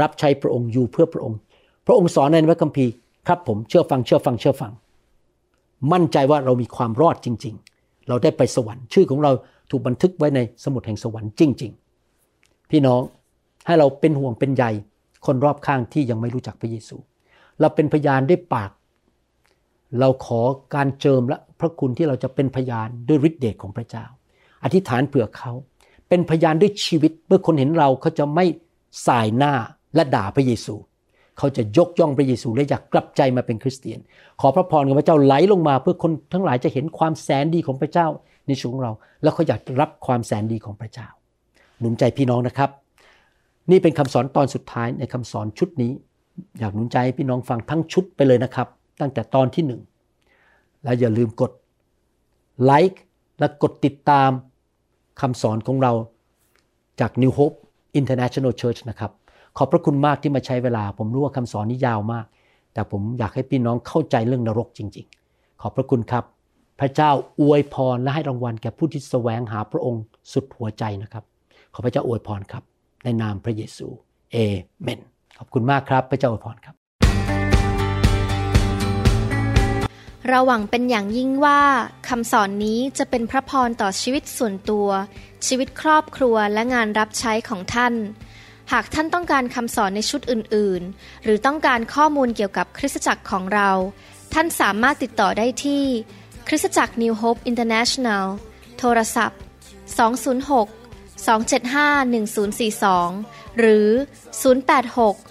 รับใช้พระองค์อยู่เพื่อพระองค์ พระองค์สอนในพระคัมภีร์ครับผมเชื่อฟังเชื่อฟังเชื่อฟัง มั่นใจว่าเรามีความรอดจริง ๆ เราได้ไปสวรรค์ ชื่อของเราถูกบันทึกไว้ในสมุดแห่งสวรรค์จริง ๆ พี่น้องให้เราเป็นห่วงเป็นใยคนรอบข้างที่ยังไม่รู้จักพระเยซู เราเป็นพยานด้วยปาก เราขอการเจิมและพระคุณที่เราจะเป็นพยานด้วยฤทธิเดชของพระเจ้า อธิษฐานเผื่อเขาเป็นพยานด้วยชีวิตเมื่อคนเห็นเราเขาจะไม่สายหน้าและด่าพระเยซู เขาจะยกย่องพระเยซูและอยากกลับใจมาเป็นคริสเตียน ขอพระพรของพระเจ้าไหลลงมาเพื่อคนทั้งหลายจะเห็นความแสนดีของพระเจ้าในชีวิตของเรา แล้วเขาอยากรับความแสนดีของพระเจ้า หนุนใจพี่น้องนะครับ นี่เป็นคำสอนตอนสุดท้ายในคำสอนชุดนี้ อยากหนุนใจให้พี่น้องฟังทั้งชุดไปเลยนะครับ ตั้งแต่ตอนที่หนึ่งและอย่าลืมกดไลค์และกดติดตามคำสอนของเราจาก New Hope International Church นะครับ ขอบพระคุณมากที่มาใช้เวลา ผมรู้ว่าคำสอนนี้ยาวมาก แต่ผมอยากให้พี่น้องเข้าใจเรื่องนรกจริง ๆ ขอบพระคุณครับ พระเจ้าอวยพรและให้รางวัลแก่ผู้ที่แสวงหาพระองค์สุดหัวใจนะครับ ขอพระเจ้าอวยพรครับ ในนามพระเยซู เอเมน ขอบคุณมากครับ พระเจ้าอวยพรครับ เราหวังเป็นอย่างยิ่งว่าคำสอนนี้จะเป็นพระพรต่อชีวิตส่วนตัว ชีวิตครอบครัวและงานรับใช้ของท่านหากท่านต้องการคำสอนในชุดอื่น ๆ หรือต้องการข้อมูลเกี่ยวกับคริสตจักรของเรา ท่านสามารถติดต่อได้ที่ คริสตจักร New Hope International โทรศัพท์ 206 275 1042 หรือ 086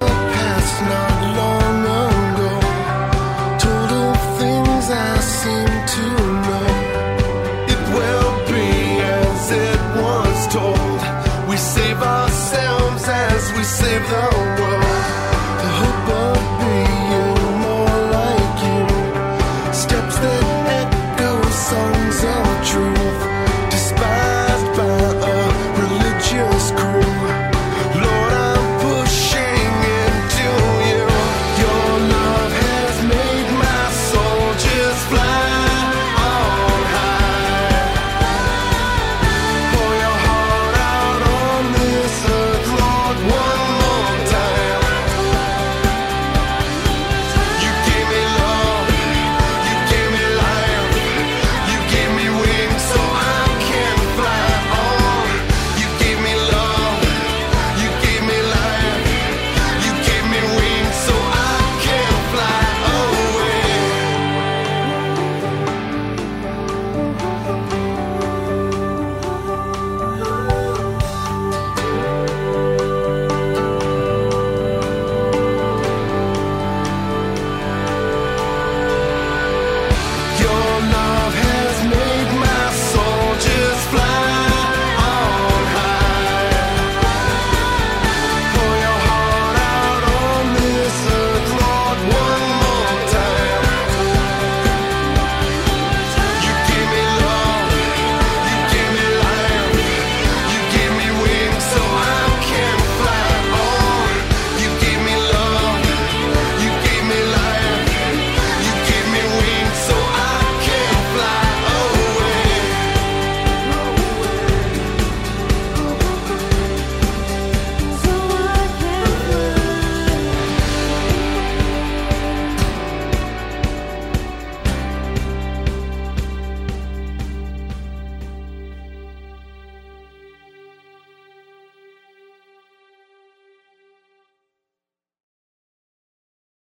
past now.